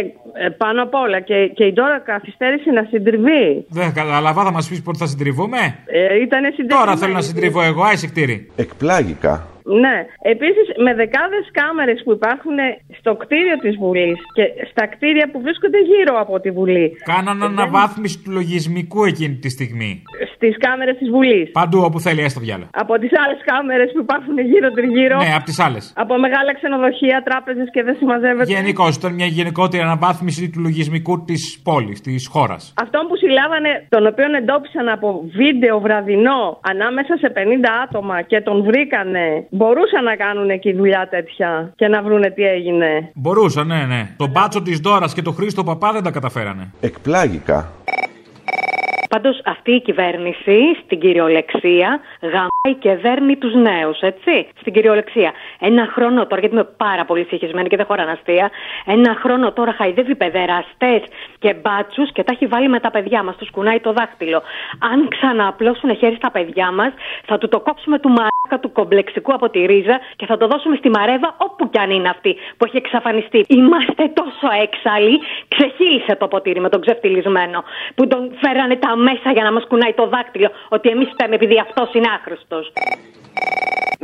ε, πάνω απ' όλα και, και η Ντόρα καθυστέρησε να συντριβεί. Δεν καταλαβα, θα μας πεις πότε θα συντριβούμε; Ε, ήταν συντριβή. Τώρα θέλω να συντριβώ εγώ, άισε κτήρι. Εκπλάγηκα. Ναι. Επίσης, με δεκάδες κάμερες που υπάρχουν στο κτίριο της Βουλής και στα κτίρια που βρίσκονται γύρω από τη Βουλή. Κάναν αναβάθμιση του λογισμικού εκείνη τη στιγμή. Στις κάμερες της Βουλής. Παντού όπου θέλει, έστω διάλα. Από τις άλλες κάμερες που υπάρχουν γύρω-τριγύρω. Ναι, από τις άλλες. Από μεγάλα ξενοδοχεία, τράπεζες και δεν συμμαζεύεται. Γενικώ ήταν μια γενικότερη αναβάθμιση του λογισμικού της πόλης, της χώρας. Αυτόν που συλλάβανε, τον οποίον εντόπισαν από βίντεο βραδινό ανάμεσα σε 50 άτομα και τον βρήκανε, μπορούσαν να κάνουν εκεί δουλειά τέτοια και να βρούνε τι έγινε. Μπορούσαν, ναι, ναι. Τον μπάτσο της Δώρα και τον Χρήστο Παπά δεν τα καταφέρανε. Εκπλάγηκα. Πάντως αυτή η κυβέρνηση στην κυριολεξία γαμάει και δέρνει τους νέους, έτσι. Στην κυριολεξία. Ένα χρόνο τώρα, γιατί είμαι πάρα πολύ συγχυσμένη και δεν χωράνε αστεία. Ένα χρόνο τώρα χαϊδεύει παιδεραστές και μπάτσους και τα έχει βάλει με τα παιδιά μας. Τους κουνάει το δάχτυλο. Αν ξανααπλώσουν χέρι στα παιδιά μας, θα του το κόψουμε του μαράκα του κομπλεξικού από τη ρίζα και θα το δώσουμε στη μαρέβα όπου κι αν είναι αυτή που έχει εξαφανιστεί. Είμαστε τόσο έξαλλοι, ξεχύλισε το ποτήρι με τον ξεφτυλισμένο που τον φέρανε τα μέσα για να μας κουνάει το δάκτυλο ότι εμείς φταίμε επειδή αυτός είναι άχρηστος.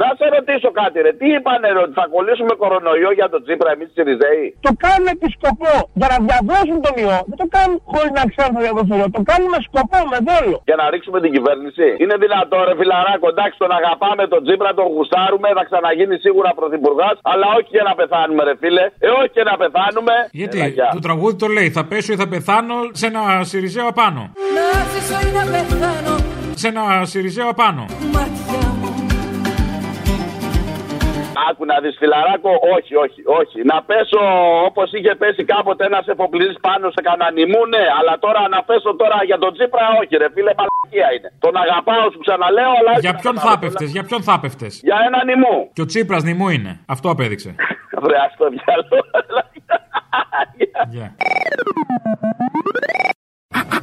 Να σε ρωτήσω κάτι, ρε. Τι είπανε, ρε, ότι θα κολλήσουμε κορονοϊό για τον Τσίπρα εμείς οι Ριζέοι. Το κάνουν επί σκοπό για να διαδώσουν τον ιό. Δεν το κάνουν χωρίς να ξέρουν να διαδώσουν τον ιό. Το κάνουν με σκοπό, με δόλο. Για να ρίξουμε την κυβέρνηση; Είναι δυνατό, ρε φιλαράκο, εντάξει, τον αγαπάμε τον Τσίπρα, τον γουστάρουμε, θα ξαναγίνει σίγουρα πρωθυπουργά, αλλά όχι και να πεθάνουμε, ρε φίλε. Ε, όχι και να πεθάνουμε. Γιατί Έλα, γεια. το τραγούδι το λέει, θα πέσω ή θα πεθάνω σε ένα Σιριζέο απάνω. Να ζήσω ή να πεθάνω Σε ένα Σιριζέο απάνω. Μάτια μου Άκου να δεις φιλαράκο, όχι, όχι, όχι. Να πέσω όπως είχε πέσει κάποτε ένας εφοπλιστής πάνω σε κανένα νημού, ναι. Αλλά τώρα να πέσω τώρα για τον Τσίπρα, όχι, ρε φίλε, μαλακία είναι. Τον αγαπάω, σου ξαναλέω, αλλά. όχι Για να ποιον τα θα κάνω έπεφτε, πολλά. για ποιον θα έπεφτε. Για ένα νημού. Και ο Τσίπρας νημού είναι. Αυτό απέδειξε. *laughs* Βρε, ας το διάλογο. *laughs*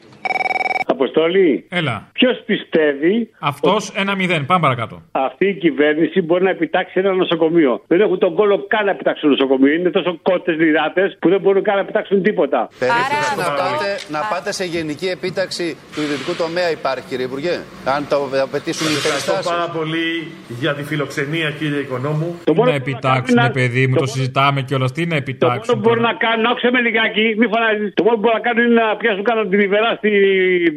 Αποστόλη. Έλα. Ποιος πιστεύει Αυτός ένα μηδέν. Πάμε παρακάτω. αυτή η κυβέρνηση μπορεί να επιτάξει ένα νοσοκομείο. Δεν έχουν τον κόλλο καν να επιτάξουν νοσοκομείο. Είναι τόσο κότες λιράτες που δεν μπορούν καν να επιτάξουν τίποτα. Περίπτωση να πάτε, να πάτε σε γενική επίταξη του ιδιωτικού τομέα υπάρχει, κύριε Υπουργέ. Αν το απαιτήσουν οι Ευχαριστώ περιστάσεις. πάρα πολύ για τη φιλοξενία, κύριε Οικονόμου. Τι να επιτάξουνε, παιδί μου, το συζητάμε κιόλας. Τι να Το μόνο επιτάξουν. που μπορούν να κάνουν, άκουσε με λιγάκι, μη φωνάζεις. Το μόνο που μπορούν να κάνουν είναι να πιάσουν κάνω την Ιβερά στη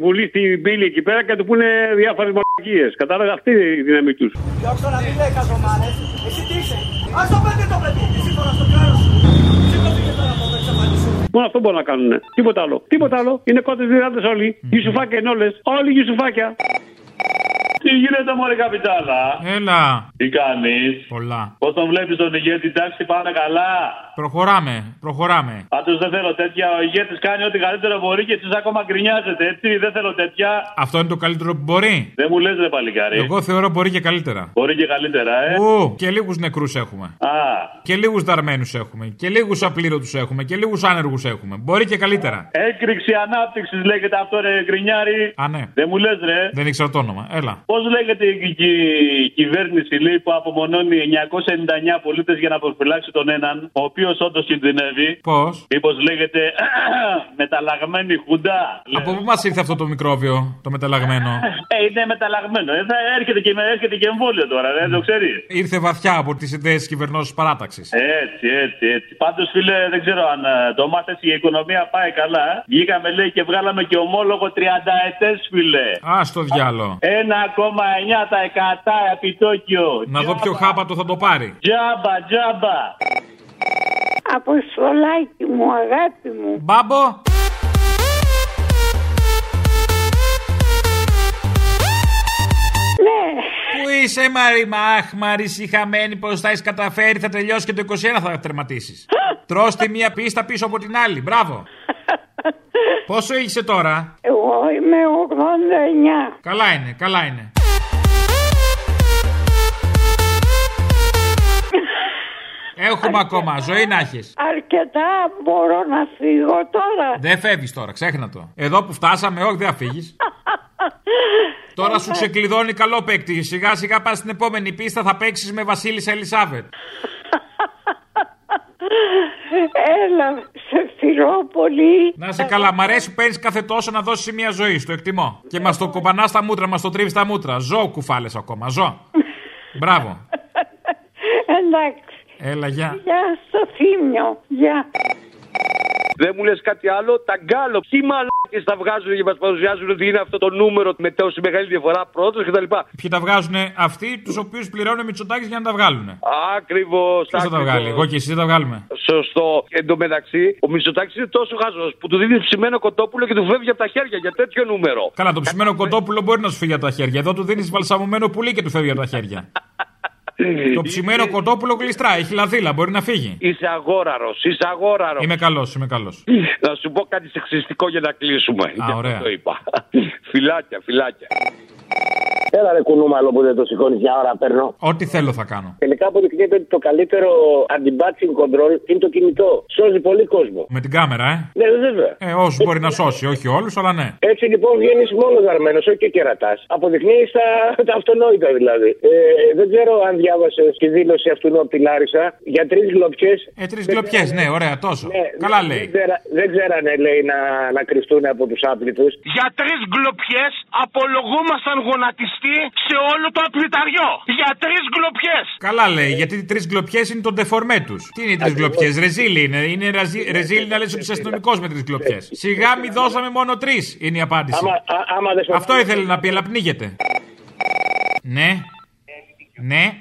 Βουλή, στην πύλη εκεί πέρα και να του πούνε διάφορες μαλακίες. Κατάλαβες αυτή είναι η δύναμη τους. Διώξτε να μην λέει καζομάρες. Εσύ τι είσαι; Ας το πέντε το παιδί. Εσύ τώρα στο κράτος. Σήκωθηκε τώρα από εδώ εξαφανίσου. Μόνο αυτό μπορούν να κάνουν. Τίποτα άλλο. Τίποτα άλλο. Είναι κότες δυνάτε όλοι. Γιουσουφάκια είναι όλες. Όλοι γιουσουφάκια. Τι γίνεται, Μωρή Καπιτάλα; Έλα. Τι κάνεις; Πολλά. Πώς τον βλέπεις τον ηγέτη, εντάξει, πάμε καλά; Προχωράμε, προχωράμε. Πάντως δεν θέλω τέτοια. Ο ηγέτης κάνει ό,τι καλύτερο μπορεί και εσείς ακόμα γκρινιάζετε, έτσι. Δεν θέλω τέτοια. Αυτό είναι το καλύτερο που μπορεί. Δεν μου λες, ρε παλικάρι. Εγώ θεωρώ μπορεί και καλύτερα. Μπορεί και καλύτερα, ε. Ου, και λίγους νεκρούς έχουμε. Α, Και λίγους δαρμένους έχουμε. Και λίγους απλήρωτους έχουμε. Και λίγους άνεργους έχουμε. Μπορεί και καλύτερα. έκρηξη ανάπτυξης λέγεται αυτό, ρε γκρινιάρι. Α, ναι. Δεν μου λες, ρε. Δεν ήξερα το όνομα. Έλα. Πώς λέγεται η, η- η κυβέρνηση λέει, που απομονώνει 999 πολίτες για να προφυλάξει τον έναν, ο οποίος όντως κινδυνεύει. Πώς; Μήπως λέγεται *clears throat* μεταλλαγμένη χουντά. Από πού μας ήρθε αυτό το μικρόβιο, το μεταλλαγμένο; *clears throat* Ε, είναι μεταλλαγμένο. Ε, θα έρχεται, και, έρχεται και εμβόλιο τώρα, δεν το ξέρεις. Ήρθε βαθιά από τις ιδέες της κυβερνώσης παράταξης. Έτσι, έτσι, έτσι. Πάντως, φίλε, δεν ξέρω αν ε, το μάθες η οικονομία πάει καλά. ε. Βγήκαμε, λέει, και βγάλαμε και ομόλογο 30 ετέ, φίλε. Α το διάλο. 1,9 επιτόκιο. Να δω ποιο χάπατο θα το πάρει. Τζάμπα, τζάμπα. Αποστολάκι μου, αγάπη μου. Μπάμπο. Ναι. Πού είσαι, Μαρή, Μαχ, Μαρή, χαμένη, πώ θα έχεις καταφέρει, θα τελειώσει και το 21 θα τερματίσεις. Τρώ τη μία πίστα πίσω από την άλλη. Μπράβο. *laughs* Πόσο είσαι τώρα, Εγώ είμαι 89. Καλά είναι, καλά είναι. Έχουμε ακόμα, ζωή να έχει. Αρκετά μπορώ να φύγω τώρα. Δεν φεύγεις τώρα, ξέχνα το. Εδώ που φτάσαμε, όχι, δεν θα φύγεις. *laughs* Τώρα σου ξεκλειδώνει καλό παίκτη. Σιγά σιγά πας στην επόμενη πίστα, θα παίξεις με Βασίλισσα Ελισάβετ. *laughs* Έλα, σε φιλώ πολύ. Να είσαι καλά, μ' αρέσει που παίρνεις κάθε τόσο να δώσεις μια ζωή, στο εκτιμώ. Και μας το κομπανά στα μούτρα, μας το τρίβεις στα μούτρα. Ζω κουφάλες ακόμα, ζω. *laughs* Μπράβο. Εντάξει. Έλα, γεια. Γεια στο θύμιο. Γεια. Δεν μου λες κάτι άλλο, τα γκάλο. Ποιοι μαλάκες τα βγάζουν και μας παρουσιάζουν ότι είναι αυτό το νούμερο με τόση μεγάλη διαφορά πρώτο κτλ. Ποιοι τα βγάζουν αυτοί, τους οποίους πληρώνει ο Μητσοτάκης για να τα βγάλουν. Ακριβώς. Ποιος θα τα βγάλει, εγώ και εσύ δεν τα βγάλουμε. Σωστό. Εν τω μεταξύ, ο Μητσοτάκης είναι τόσο χάζο που του δίνει ψημένο κοτόπουλο και του φεύγει από τα χέρια για τέτοιο νούμερο. Καλά, το ψημένο κοτόπουλο μπορεί να σου φύγει από τα χέρια. Εδώ του δίνεις βαλσαμωμένο πουλί και του φεύγει από τα χέρια. Το ψημένο κοτόπουλο γλιστρά, έχει λαδίλα, μπορεί να φύγει. Είσαι αγόραρος, είσαι αγόραρος. Είμαι καλός, είμαι καλός. Να σου πω κάτι σεξιστικό για να κλείσουμε. Α, Γι' αυτό ωραία. το είπα. φυλάκια, φυλάκια. Έλα ρε κουνούμαλο που δεν το σηκώνεις μια ώρα παίρνω. Ό,τι θέλω θα κάνω. Τελικά αποδεικνύεται ότι το καλύτερο anti-batching control είναι το κινητό. Σώζει πολύ κόσμο. Με την κάμερα, ε. Ναι, βέβαια. Ε, όσους μπορεί να σώσει, όχι όλους, αλλά ναι. Έτσι λοιπόν βγαίνεις μόνος δαρμένο, όχι και κερατάς. Αποδεικνύεις τα, τα αυτονόητα δηλαδή. Ε, δεν ξέρω αν διάβασες τη δήλωση αυτού από τη Λάρισα για τρεις γλοπιέ. Ε, τρεις γλοπιέ, ναι, ωραία, τόσο. Καλά λέει. Δεν, ξέρα, δεν ξέρανε, λέει, να, να κρυφτούν από τους άπλυτους. Για τρεις γκλοπιές απολογούμασταν γονατιστοί σε όλο το απλυταριό. Για τρεις γκλοπιές. Καλά λέει, γιατί οι τρεις γκλοπιές είναι το ντεφορμέ τους. Τι είναι οι τρεις γκλοπιές, ρεζίλι είναι. Είναι ραζι- ρεζίλι να λες ότι είσαι αστυνομικός με τρεις γκλοπιές. Σιγά μη δώσαμε μόνο τρεις, είναι η απάντηση. Άμα, α, άμα δεν σου Αυτό ήθελε να πει, αλλά πνίγεται. Ναι. Ναι.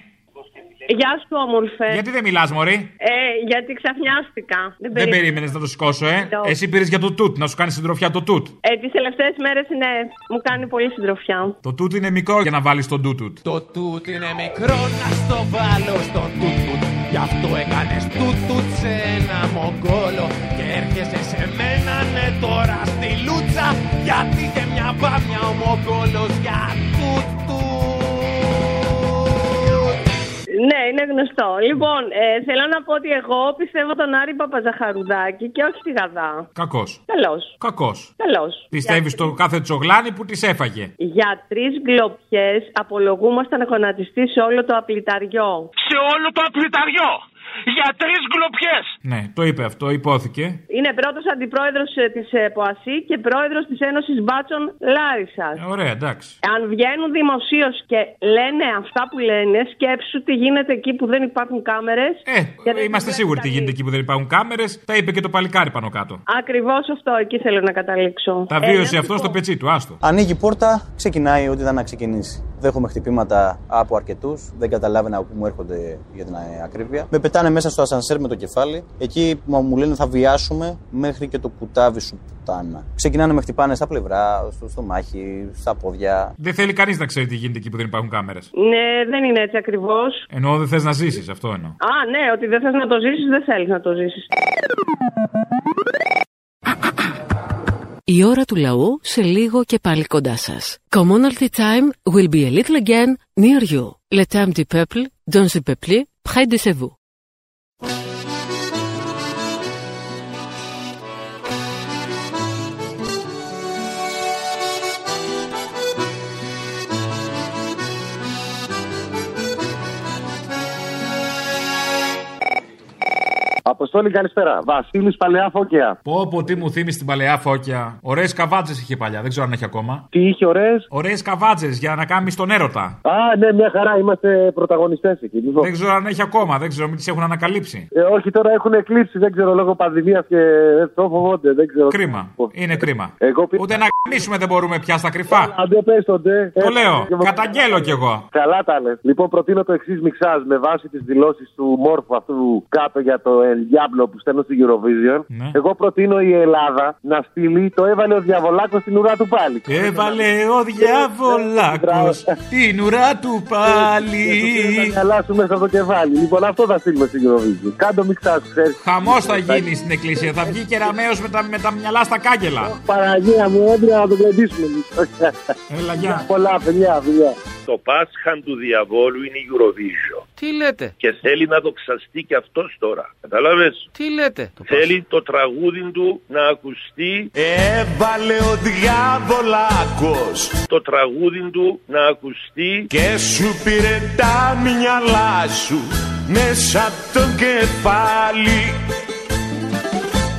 Γεια σου, όμορφε. Γιατί δεν μιλάς, μωρή; Ε, γιατί ξαφνιάστηκα. Δεν, Δεν περίμενες να το σηκώσω, ε; Το- Εσύ πήρες για το τούτ, να σου κάνει συντροφιά το τούτ. Ε, τις τελευταίες μέρες είναι. Μου κάνει πολύ συντροφιά. Το τούτ είναι μικρό για να βάλεις τον τούτουτ. Το τούτ είναι μικρό να στο βάλω στο τούτουτ Γι' αυτό έκανες τούτουτ σε ένα μογκόλο Και έρχεσαι σε μένα ναι τώρα στη λούτσα Γιατί και μια μπάμια ο μογκόλος για είναι γνωστό. Λοιπόν, ε, θέλω να πω ότι εγώ πιστεύω τον Άρη Παπαζαχαρουδάκη και όχι τη Γαδά. Κακός. Καλώ. Κακός. Καλώ. Πιστεύεις στο κάθε τσογλάνι που της έφαγε; Για τρεις γκλοπιέ απολογούμασταν γονατιστή σε όλο το απληταριό. Σε όλο το απληταριό. Για τρεις γκλοπιέ. Ναι, το είπε αυτό, υπόθηκε. Είναι πρώτος αντιπρόεδρος της ΠΟΑΣΥ και πρόεδρος της Ένωσης Μπάτσων Λάρισας. Ε, ωραία, εντάξει. Αν βγαίνουν δημοσίως και λένε αυτά που λένε, σκέψου τι γίνεται εκεί που δεν υπάρχουν κάμερες. Ε, είμαστε σίγουροι τι γίνεται εκεί που δεν υπάρχουν κάμερες. Τα είπε και το παλικάρι πάνω κάτω. Ακριβώς αυτό, εκεί θέλω να καταλήξω. Τα Ε, βίωσε να αυτός σου στο πω. πετσί του, άστο. Ανοίγει η πόρτα, ξεκινάει ό,τι ήταν να ξεκινήσει. Δέχομαι χτυπήματα από αρκετούς, δεν καταλάβαινα από πού μου έρχονται για την ε, ακρίβεια. Με πετάνε μέσα στο ασανσέρ με το κεφάλι. Εκεί που μου λένε θα βιάσουμε μέχρι και το κουτάβι σου πουτάνα. Ξεκινάνε με χτυπάνε στα πλευρά, στο στομάχι, στα πόδια. Δεν θέλει κανείς να ξέρει τι γίνεται εκεί που δεν υπάρχουν κάμερες. Ναι, δεν είναι έτσι ακριβώς. Ενώ δεν θες να ζήσεις, αυτό εννοώ. Α, ναι, ότι δεν θες να το ζήσεις, δεν θέλεις να το ζήσεις. Η ώρα του λαού σε λίγο και πάλι κοντά σας. Commonalty time will be a little again near you. Le temps du peuple, dans le peuple, près de chez vous. Αποστόλη, καλησπέρα. Βασίλης Παλαιά Φώκια. Πω, πω, τι μου θύμισε την παλαιά φώκια. Ωραίες καβάτζες είχε παλιά, δεν ξέρω αν έχει ακόμα. Τι είχε ωραίες; Ωραίες καβάτζες για να κάνεις τον έρωτα. Α, ναι, μια χαρά. Είμαστε πρωταγωνιστές εκεί. Λοιπόν. Δεν ξέρω αν έχει ακόμα, δεν ξέρω, μην τις έχουν ανακαλύψει. Ε, όχι, τώρα έχουν εκλείψει, δεν ξέρω, λόγω πανδημίας και το φοβόνται. Δεν ξέρω. Κρίμα. Είναι κρίμα. Εγώ πι... Ούτε να κνήσουμε δεν μπορούμε πια στα κρυφά. Αντέ, πες το, ντε. Το Ε, λέω. και- Καταγγέλω κι εγώ. Καλά τα λες. Λοιπόν, προτείνω το εξής μιξάζ με βάση τις δηλώσεις του Μόρφου αυτού κάτω για το El Diablo που στέλνω στη Eurovision. Ναι. Εγώ προτείνω η Ελλάδα να στείλει το έβαλε ο Διαβολάκος στην ουρά του πάλι. Έβαλε ο διαβολάκος την ουρά του πάλι. Να χαλάσουμε μέσα από το κεφάλι. Λοιπόν, αυτό θα στείλουμε στην Eurovision. Κάντο μιξάζ, ξέρεις. Χαμός θα γίνει στην εκκλησία. Θα βγει και ραμαίος με τα, με τα μυαλά στα κάγκελα. Παναγία μου, έντρα να το κρατήσουμε. Έλα, γεια. Πολλά, παιδιά, παιδιά. Το Πάσχαν του διαβόλου είναι η Eurovision. Τι λέτε; Και θέλει να δοξαστεί και αυτός τώρα. Κατάλαβες; Τι λέτε; Θέλει το τραγούδι του να ακουστεί. Έβαλε ο διάβολάκος Το τραγούδι του να ακουστεί. και σου πήρε τα μυαλά σου μέσα από το κεφάλι.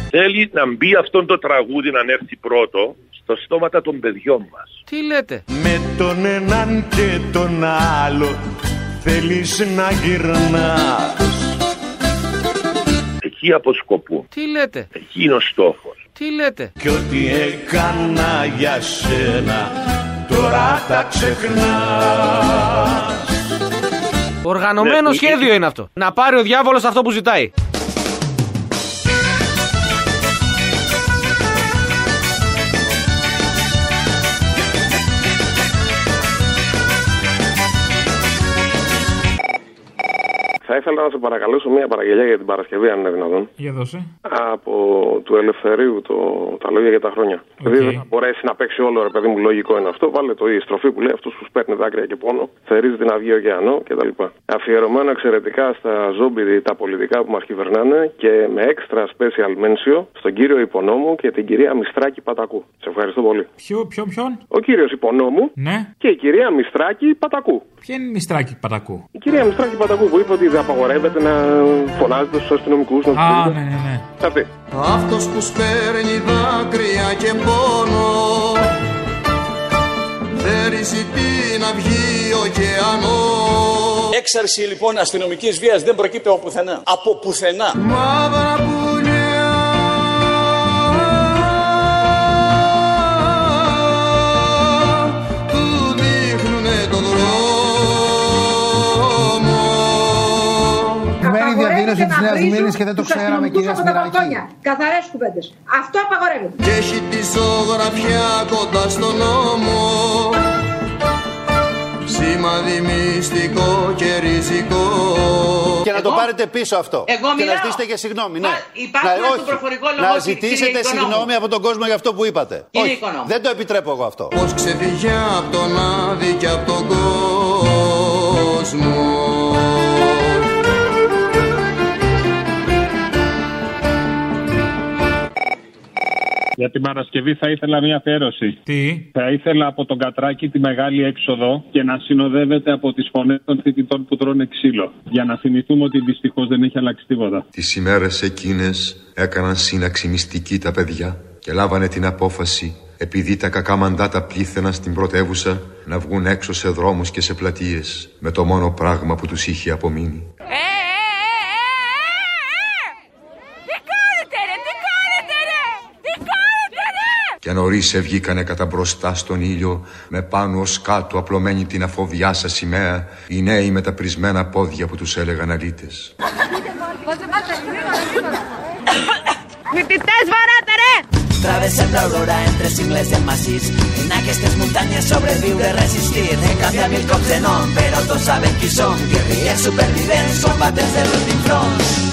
Θέλει να μπει αυτό το τραγούδι να έρθει πρώτο στο στόματα των παιδιών μας. Τι λέτε; Με τον έναν και τον άλλο θέλεις να γυρνάς. Εκεί αποσκοπούν. Τι λέτε; Εκεί είναι ο στόχος. Τι λέτε; Και ό,τι έκανα για σένα τώρα τα ξεχνάς. Οργανωμένο Ναι, σχέδιο είναι αυτό. Να πάρει ο διάβολος αυτό που ζητάει. Θα Θα ήθελα να σε παρακαλέσω μια παραγγελία για την Παρασκευή, αν είναι δυνατόν. Για δώσε. Από του Ελευθερίου το, τα λόγια για τα χρόνια. Δηλαδή δεν θα μπορέσει να παίξει όλο, ρε παιδί μου, λογικό είναι αυτό. Βάλε το η στροφή που λέει αυτός που σπέρνει δάκρυα και πόνο, θερίζει την αυγή ωκεανό κτλ. Αφιερωμένο εξαιρετικά στα ζόμπι τα πολιτικά που μας κυβερνάνε και με έξτρα special mention στον κύριο Υπονόμου και την κυρία Μιστράκη Πατακού. Σε ευχαριστώ πολύ. Ποιο, ποιον, ποιον; Ο κύριος Υπονόμου Ναι. και η κυρία Μιστράκη Πατακού. Ποια είναι η μιστράκη πατακού; Η κυρία Μιστράκη Πατακού που είπε ότι δεν απαγορεύεται να φωνάζετε στους αστυνομικούς. Να Α, τους ναι, ναι, ναι. Αυτή. Αυτός που σπέρνει δάκρυα και πόνο Θέρisi την αυγή ωκεανό Έξαρση λοιπόν αστυνομικής βίας δεν προκύπτει από πουθενά. Από πουθενά. Μαύρα πουλιά Μένη διαδήλωση της Νέας Μήνης και δεν το ξέραμε, κυρία Σπυράκη. Καθαρές κουβέντες. Αυτό απαγορεύεται. και έχει τη ζωγραφιά κοντά στον νόμο Σημάδι μυστικό και ριζικό Και να το πάρετε πίσω αυτό. Εγώ και να μιλάω. ζητήσετε και συγγνώμη. Ναι. Υπάρχει να, ένα όχι. προφορικό λόγο, να κύριε ζητήσετε Οικονόμου. συγγνώμη από τον κόσμο για αυτό που είπατε. Κύριε όχι, Οικονόμου. δεν το επιτρέπω εγώ αυτό. Πως ξεφύγε από τον άδει και από τον κόσμο Για την Παρασκευή θα ήθελα μια αφιέρωση. Τι; Θα ήθελα από τον Κατράκη τη μεγάλη έξοδο και να συνοδεύεται από τις φωνές των φοιτητών που τρώνε ξύλο. Για να θυμηθούμε ότι δυστυχώς δεν έχει αλλάξει τίποτα. Τις ημέρες εκείνες έκαναν σύναξη μυστική τα παιδιά και λάβανε την απόφαση επειδή τα κακά μαντάτα πλήθαιναν στην πρωτεύουσα να βγουν έξω σε δρόμους και σε πλατείες με το μόνο πράγμα που τους είχε απομείνει. Τι κάνετε ρε, τι κάνετε ρε, τι κάνετε ρε. Και νωρίς βγήκανε κατά μπροστά στον ήλιο με πάνω ως κάτω απλωμένη την αφοβιά σας σημαία οι νέοι με τα πρισμένα πόδια που τους έλεγαν αλήτες. Φοιτητές βαράτε ρε. Travessem l'aurora entre cingles del massís. En aquestes muntanyes sobreviure, resistir. He canviat mil cops de nom, però tots saben qui som. Guerrillers supervivents, combatents de l'últim front.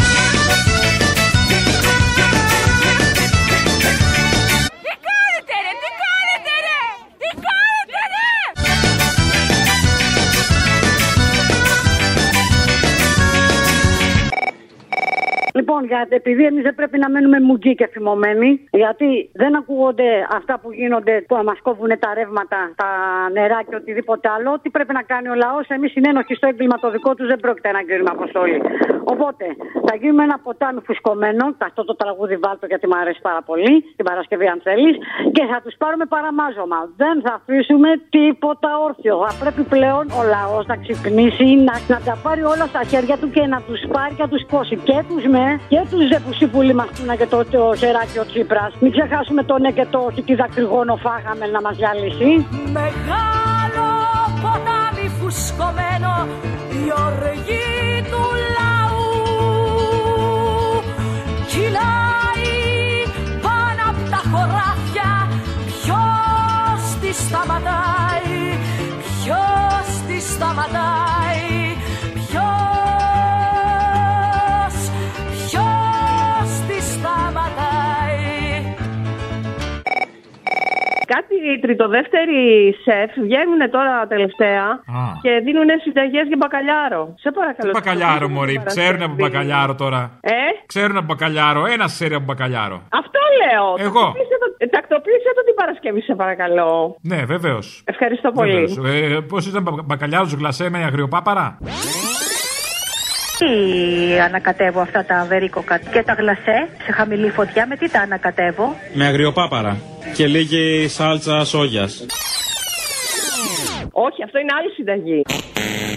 Λοιπόν, γιατί επειδή εμείς δεν πρέπει να μένουμε μουτζί και θυμωμένοι, γιατί δεν ακούγονται αυτά που γίνονται που μας κόβουν τα ρεύματα, τα νερά και οτιδήποτε άλλο, τι πρέπει να κάνει ο λαός. Εμείς συνένοχοι στο έγκλημα το δικό τους δεν πρόκειται να γίνουμε αποστόλη. Οπότε θα γίνουμε ένα ποτάμι φουσκωμένο, αυτό το τραγούδι βάλτο γιατί μου αρέσει πάρα πολύ, την Παρασκευή αν θέλεις, και θα τους πάρουμε παραμάζωμα. Δεν θα αφήσουμε τίποτα όρθιο. Θα πρέπει πλέον ο λαός να ξυπνήσει, να, να τα πάρει όλα στα χέρια του και να τους πάρει και να τους σηκώσει και τους με και τους ζεπουσίπουλοι μα που είναι και το, το σεράκι ο Τσίπρας. Μην ξεχάσουμε το ναι και το όχι, τι δακρυγόνο φάγαμε να μας διαλύσει. Μεγάλο ποτάμι φουσκωμένο η οργή του λαού κυλάει Κάτι οι τριτοδεύτεροι σεφ βγαίνουν τώρα τελευταία και δίνουν συνταγές για μπακαλιάρο. Σε παρακαλώ. Τι μπακαλιάρο, Την Μωρή. Παρασκευή. Ξέρουν από μπακαλιάρο τώρα. Ε, Ξέρουν από μπακαλιάρο. Ένα ξέρει από μπακαλιάρο. αυτό λέω. Εγώ. Τακτοποίησε το- ε, Τακτοποίησε το την Παρασκευή, σε παρακαλώ. Ναι, βεβαίως. Ευχαριστώ πολύ. Ε, Πώς ήταν μπα- μπακαλιάρο γλασέ με αγριοπάπαρα; Τι ανακατεύω αυτά τα βερίκοκα και τα γλασέ σε χαμηλή φωτιά. Με τι τα ανακατεύω; Με αγριοπάπαρα και λίγη σάλτσα σόγιας. Όχι, αυτό είναι άλλη συνταγή.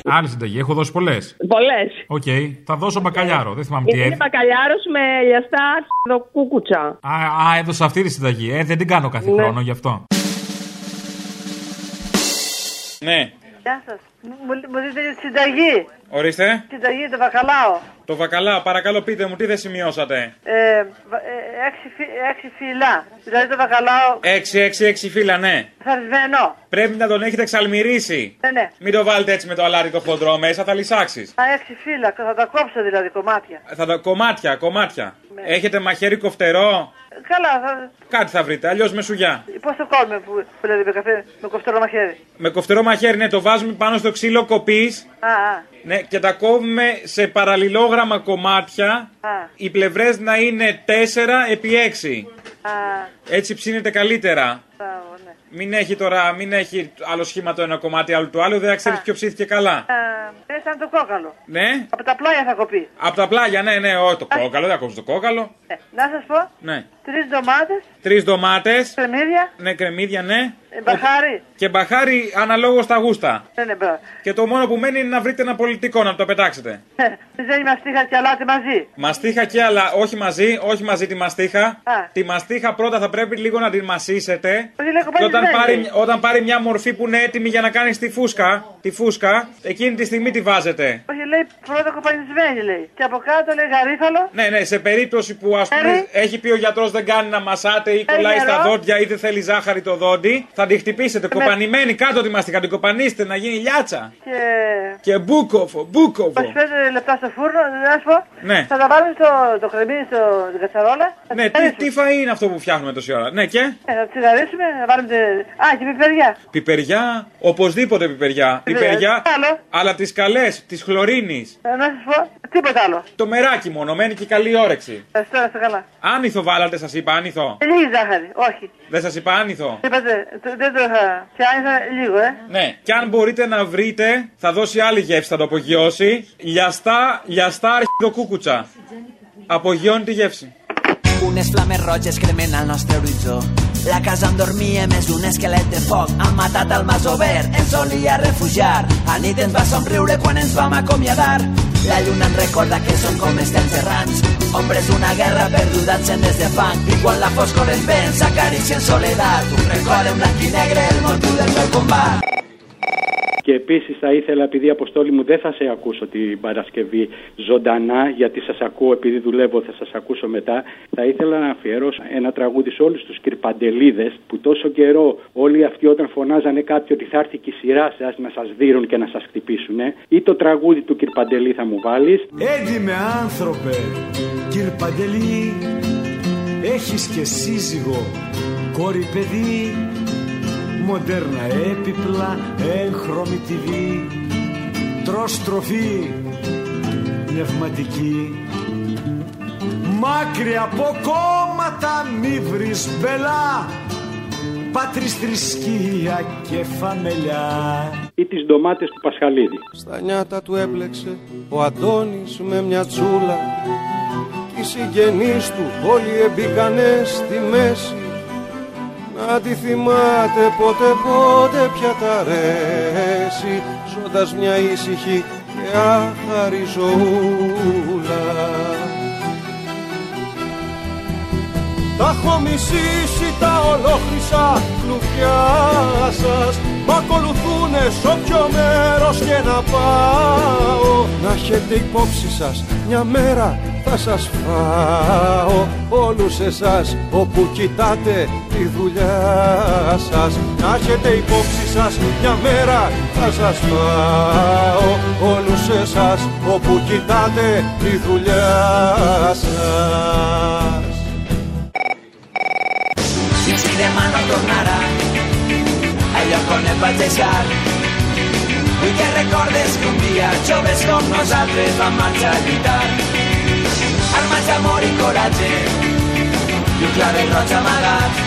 Άλλη συνταγή, έχω δώσει πολλές. Πολλές. Οκ, θα δώσω μπακαλιάρο. Δεν θυμάμαι τι Είναι έδι. μπακαλιάρος με λιαστά κούκουτσα. Α, α, έδωσα αυτή τη συνταγή. Ε, δεν την κάνω κάθε Ναι. χρόνο γι' αυτό. Ναι. Γεια σας. Μου, μου δείτε τη συνταγή. Ορίστε. Συνταγή, το βακαλάο. Το βακαλά, παρακαλώ πείτε μου, τι δεν σημειώσατε; Ε, βα- ε, έξι, φυ- έξι φύλλα. Δηλαδή το βακαλάο 6-6-6 φύλλα, ναι. θαρισμένο. Πρέπει να τον έχετε εξαλμυρίσει. Ναι, ναι. Μην το βάλετε έτσι με το αλάτι το χοντρό μέσα, θα λυσάξεις. Α, έξι φύλλα. Θα τα κόψω δηλαδή κομμάτια. Θα τα... Κομμάτια, κομμάτια. Ναι. Έχετε μαχαίρι κοφτερό; Καλά, θα... Κάτι θα βρείτε, αλλιώς με σουγιά. πώς το κόβουμε που, που δηλαδή με καφέ, με κοφτερό μαχαίρι; Με κοφτερό μαχαίρι, ναι, το βάζουμε πάνω στο ξύλο κοπής. Α, α, Ναι, και τα κόβουμε σε παραλληλόγραμμα κομμάτια. α, Οι πλευρές να είναι 4 επί 6. α, Έτσι ψήνεται καλύτερα. μπράβο, ναι. Μην έχει τώρα, μην έχει άλλο σχήμα το ένα κομμάτι, άλλο το άλλο, δεν θα ξέρεις ποιο ψήθηκε καλά. Α, είναι σαν το κόκαλο. Ναι, Από τα πλάγια θα κοπεί. από τα πλάγια, ναι, ναι, όχι το κόκαλο, δεν ακούς το κόκαλο. Ε, να σας πω, Ναι. τρεις ντομάτες, Τρεις ντομάτες, κρεμμύδια, ναι, κρεμμύδια, ναι. ε, μπαχάρι. Και μπαχάρι αναλόγως στα γούστα. Ναι, ναι, μπράβο. Και το μόνο που μένει είναι να βρείτε ένα πολιτικό να το πετάξετε. Δεν είμαστε είχα και αλάτι μαζί. Μαστίχα και αλλά όχι μαζί, όχι μαζί τη μαστίχα. Α. Τη μαστίχα πρώτα θα πρέπει λίγο να την μασίσετε. Όχι, λέει, Και όταν κοπανισμένη. πάρει, όταν πάρει μια μορφή που είναι έτοιμη για να κάνει τη φούσκα, τη φούσκα, εκείνη τη στιγμή τη βάζετε. Όχι, λέει πρώτα κοπανισμένη, λέει. Και από κάτω λέει γαρίφαλο. Ναι, ναι, σε περίπτωση που ας πούμε Έρη. έχει πει ο γιατρός δεν κάνει να μασάτε ή Έρη κολλάει στα νερό. δόντια ή δεν θέλει ζάχαρη το δόντι, θα τη χτυπήσετε κοπανημένη κάτω τη μαστίχα, την κοπανίστε να γίνει λιάτσα. Και. Και μπούκοβο, μπούκοβο. 25 λεπτά στο φούρνο, να σου πω. Ναι. Θα τα βάλουμε στο το κρεμμύδι στο την κατσαρόλα. Θα Ναι, τις, τι φαΐ είναι αυτό που φτιάχνουμε τόση ώρα. Ναι, και; Ε, θα τσιγαρίσουμε, να βάλουμε. τε- Α, και πιπεριά. πιπεριά, οπωσδήποτε πιπεριά. Πιπεριά. Πιπεριά, Άλλο; αλλά τις καλές, τη χλωρίνη. Ε, να σας πω, τίποτα άλλο. Το μεράκι μόνο, μένει και καλή όρεξη. Ευχαριστώ, να είστε καλά. Άνηθο βάλατε, σας είπα άνηθο. Ε, Λίγη ζάχαρη, όχι. Δεν σας είπα άνηθο. Είπατε, το- δεν το είχα. Και άνοιξα λίγο, ε. Ναι, και αν μπορείτε να βρείτε, θα δώσει άλλη γεύση, θα το απογειώσει. Λιαστά, λιαστά αρχιδοκούκουτσα. Απογειώνει τη γεύση. Unes flames roges cremen al nostre horitzó. La casa on dormia més d'un esquelet de foc. Han matat el mas obert, ens solia refugiar. A nit ens va somriure quan ens vam acomiadar. La lluna ens recorda que són com els temps errants. Ombres d'una guerra perduda encendes de fang. I quan la foscor ens ven, s'acaricia en soledat. Un record en blanc i negre, el motiu del meu combat. Και επίσης θα ήθελα, επειδή Αποστόλη μου δεν θα σε ακούσω την Παρασκευή ζωντανά, γιατί σας ακούω, επειδή δουλεύω, θα σας ακούσω μετά. Θα ήθελα να αφιερώσω ένα τραγούδι σε όλους τους κυρπαντελίδε που τόσο καιρό όλοι αυτοί όταν φωνάζανε κάποιοι ότι θα έρθει και η σειρά σας να σας δίνουν και να σας χτυπήσουν. Ή το τραγούδι του Κυρπαντελή θα μου βάλεις. Έντιμε άνθρωπε, κύρ Παντελή, έχεις και σύζυγο, κόρη παιδί, μοντέρνα έπιπλα, έγχρωμη TV, τρως τροφή, πνευματική. Μάκρυ από κόμματα μη βρεις μπελά, πάτρις θρησκεία και φαμελιά. Ή τις ντομάτες του Πασχαλίδη. Στα νιάτα του έπλεξε ο Αντώνης με μια τσούλα Κι οι συγγενείς του όλοι εμπήκανε στη μέση Να τη θυμάται πότε πότε πια τα αρέσει Ζώντας μια ήσυχη και άχαρη ζωούλα Τα έχω μισήσει τα ολόχρυσα κλουβιά σας. Μ' ακολουθούνε σ' όποιο μέρος και να πάω. Να έχετε υπόψη σας μια μέρα θα σας φάω. Όλους εσάς όπου κοιτάτε τη δουλειά σας. Να έχετε υπόψη σας μια μέρα θα σας φάω. Όλους εσάς όπου κοιτάτε τη δουλειά σας tornarà al lloc on et vaig deixar. Vull que recordes que un dia, joves com nosaltres, vam marxar a lluitar. Armats d'amor i coratge, i un clavel roig amagat.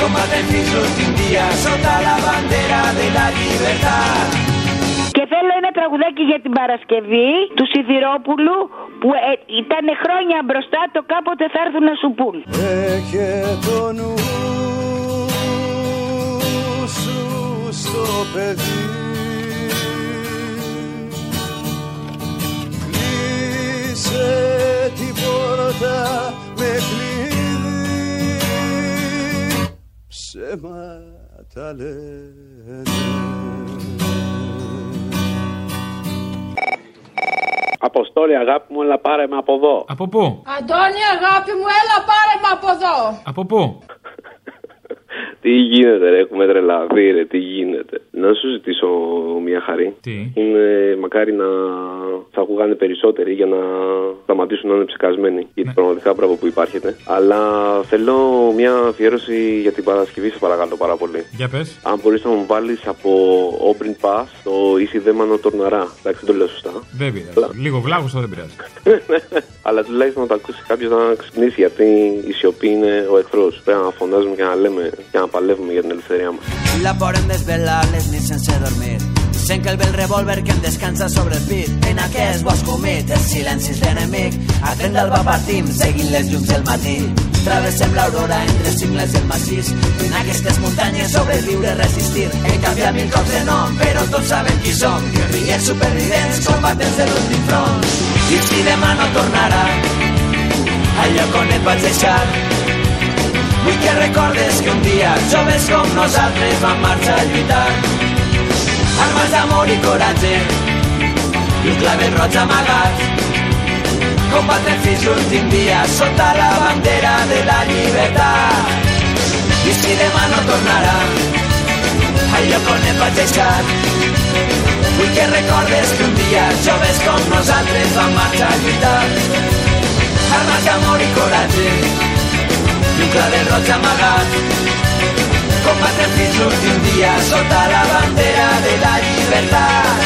Combatem fins l'últim dia sota la bandera de la llibertat. Και θέλω ένα τραγουδάκι για την Παρασκευή του Σιδηρόπουλου που ε, ήταν χρόνια μπροστά το κάποτε θα έρθουν να σου πούν. Έχε το νου σου στο παιδί. Κλείσε την πόρτα με κλειδί. Ψέματα λένε Αποστόλη, αγάπη μου, έλα πάρε με από εδώ. Από πού; Αντώνη, αγάπη μου, έλα πάρε με από εδώ. Από πού; *laughs* Τι γίνεται, ρε, έχουμε τρελαθεί, ρε, τι γίνεται. Να σου ζητήσω μια χαρή. Τι; Είναι μακάρι να θα ακούγανε περισσότεροι για να σταματήσουν να είναι ψεκασμένοι. Γιατί πραγματικά μπράβο που υπάρχετε. Αλλά θέλω μια αφιέρωση για την Παρασκευή, σε παρακαλώ πάρα πολύ. Για πες. Αν μπορείς να μου βάλεις από Open Pass το Ίση Δέμανο Τορναρά. Εντάξει, δεν το λέω σωστά. Δεν πειράζει. Λίγο βλάγος θα δεν πειράζει. *laughs* Αλλά τουλάχιστον να το ακούσει κάποιος να ξυπνήσει γιατί η σιωπή είναι ο εχθρός. Πρέπει να φωνάζουμε και να λέμε και να παλεύουμε για την ελευθερία μας. La podem desvelar les nits sense dormir. Sent que el bel revòlver que em descansa sobre el pit. En aquest bosc humit, els silencis d'enemic. A tren d'alba partim, seguint les llums del matí. Travessem l'aurora entre cingles del massís. En aquestes muntanyes sobreviure, resistir. He canviat mil cops de nom, però tots saben qui som. Guerrillers supervivents, combatents de l'últim front. I si demà no tornarà al lloc on et vaig deixar. Vull que recordes que un dia joves com nosaltres vam marxar a lluitar. Armes d'amor i coratge i un clavel roig amagat. Combatre fins l'últim dia sota la bandera de la llibertat. I si demà no tornarà al lloc on et vaig deixar. Vull que recordes que un dia joves com nosaltres vam marxar a lluitar. Armes d'amor i coratge Nunca derrocha Magat. Combate sin surtir día, sota la bandera de la libertad.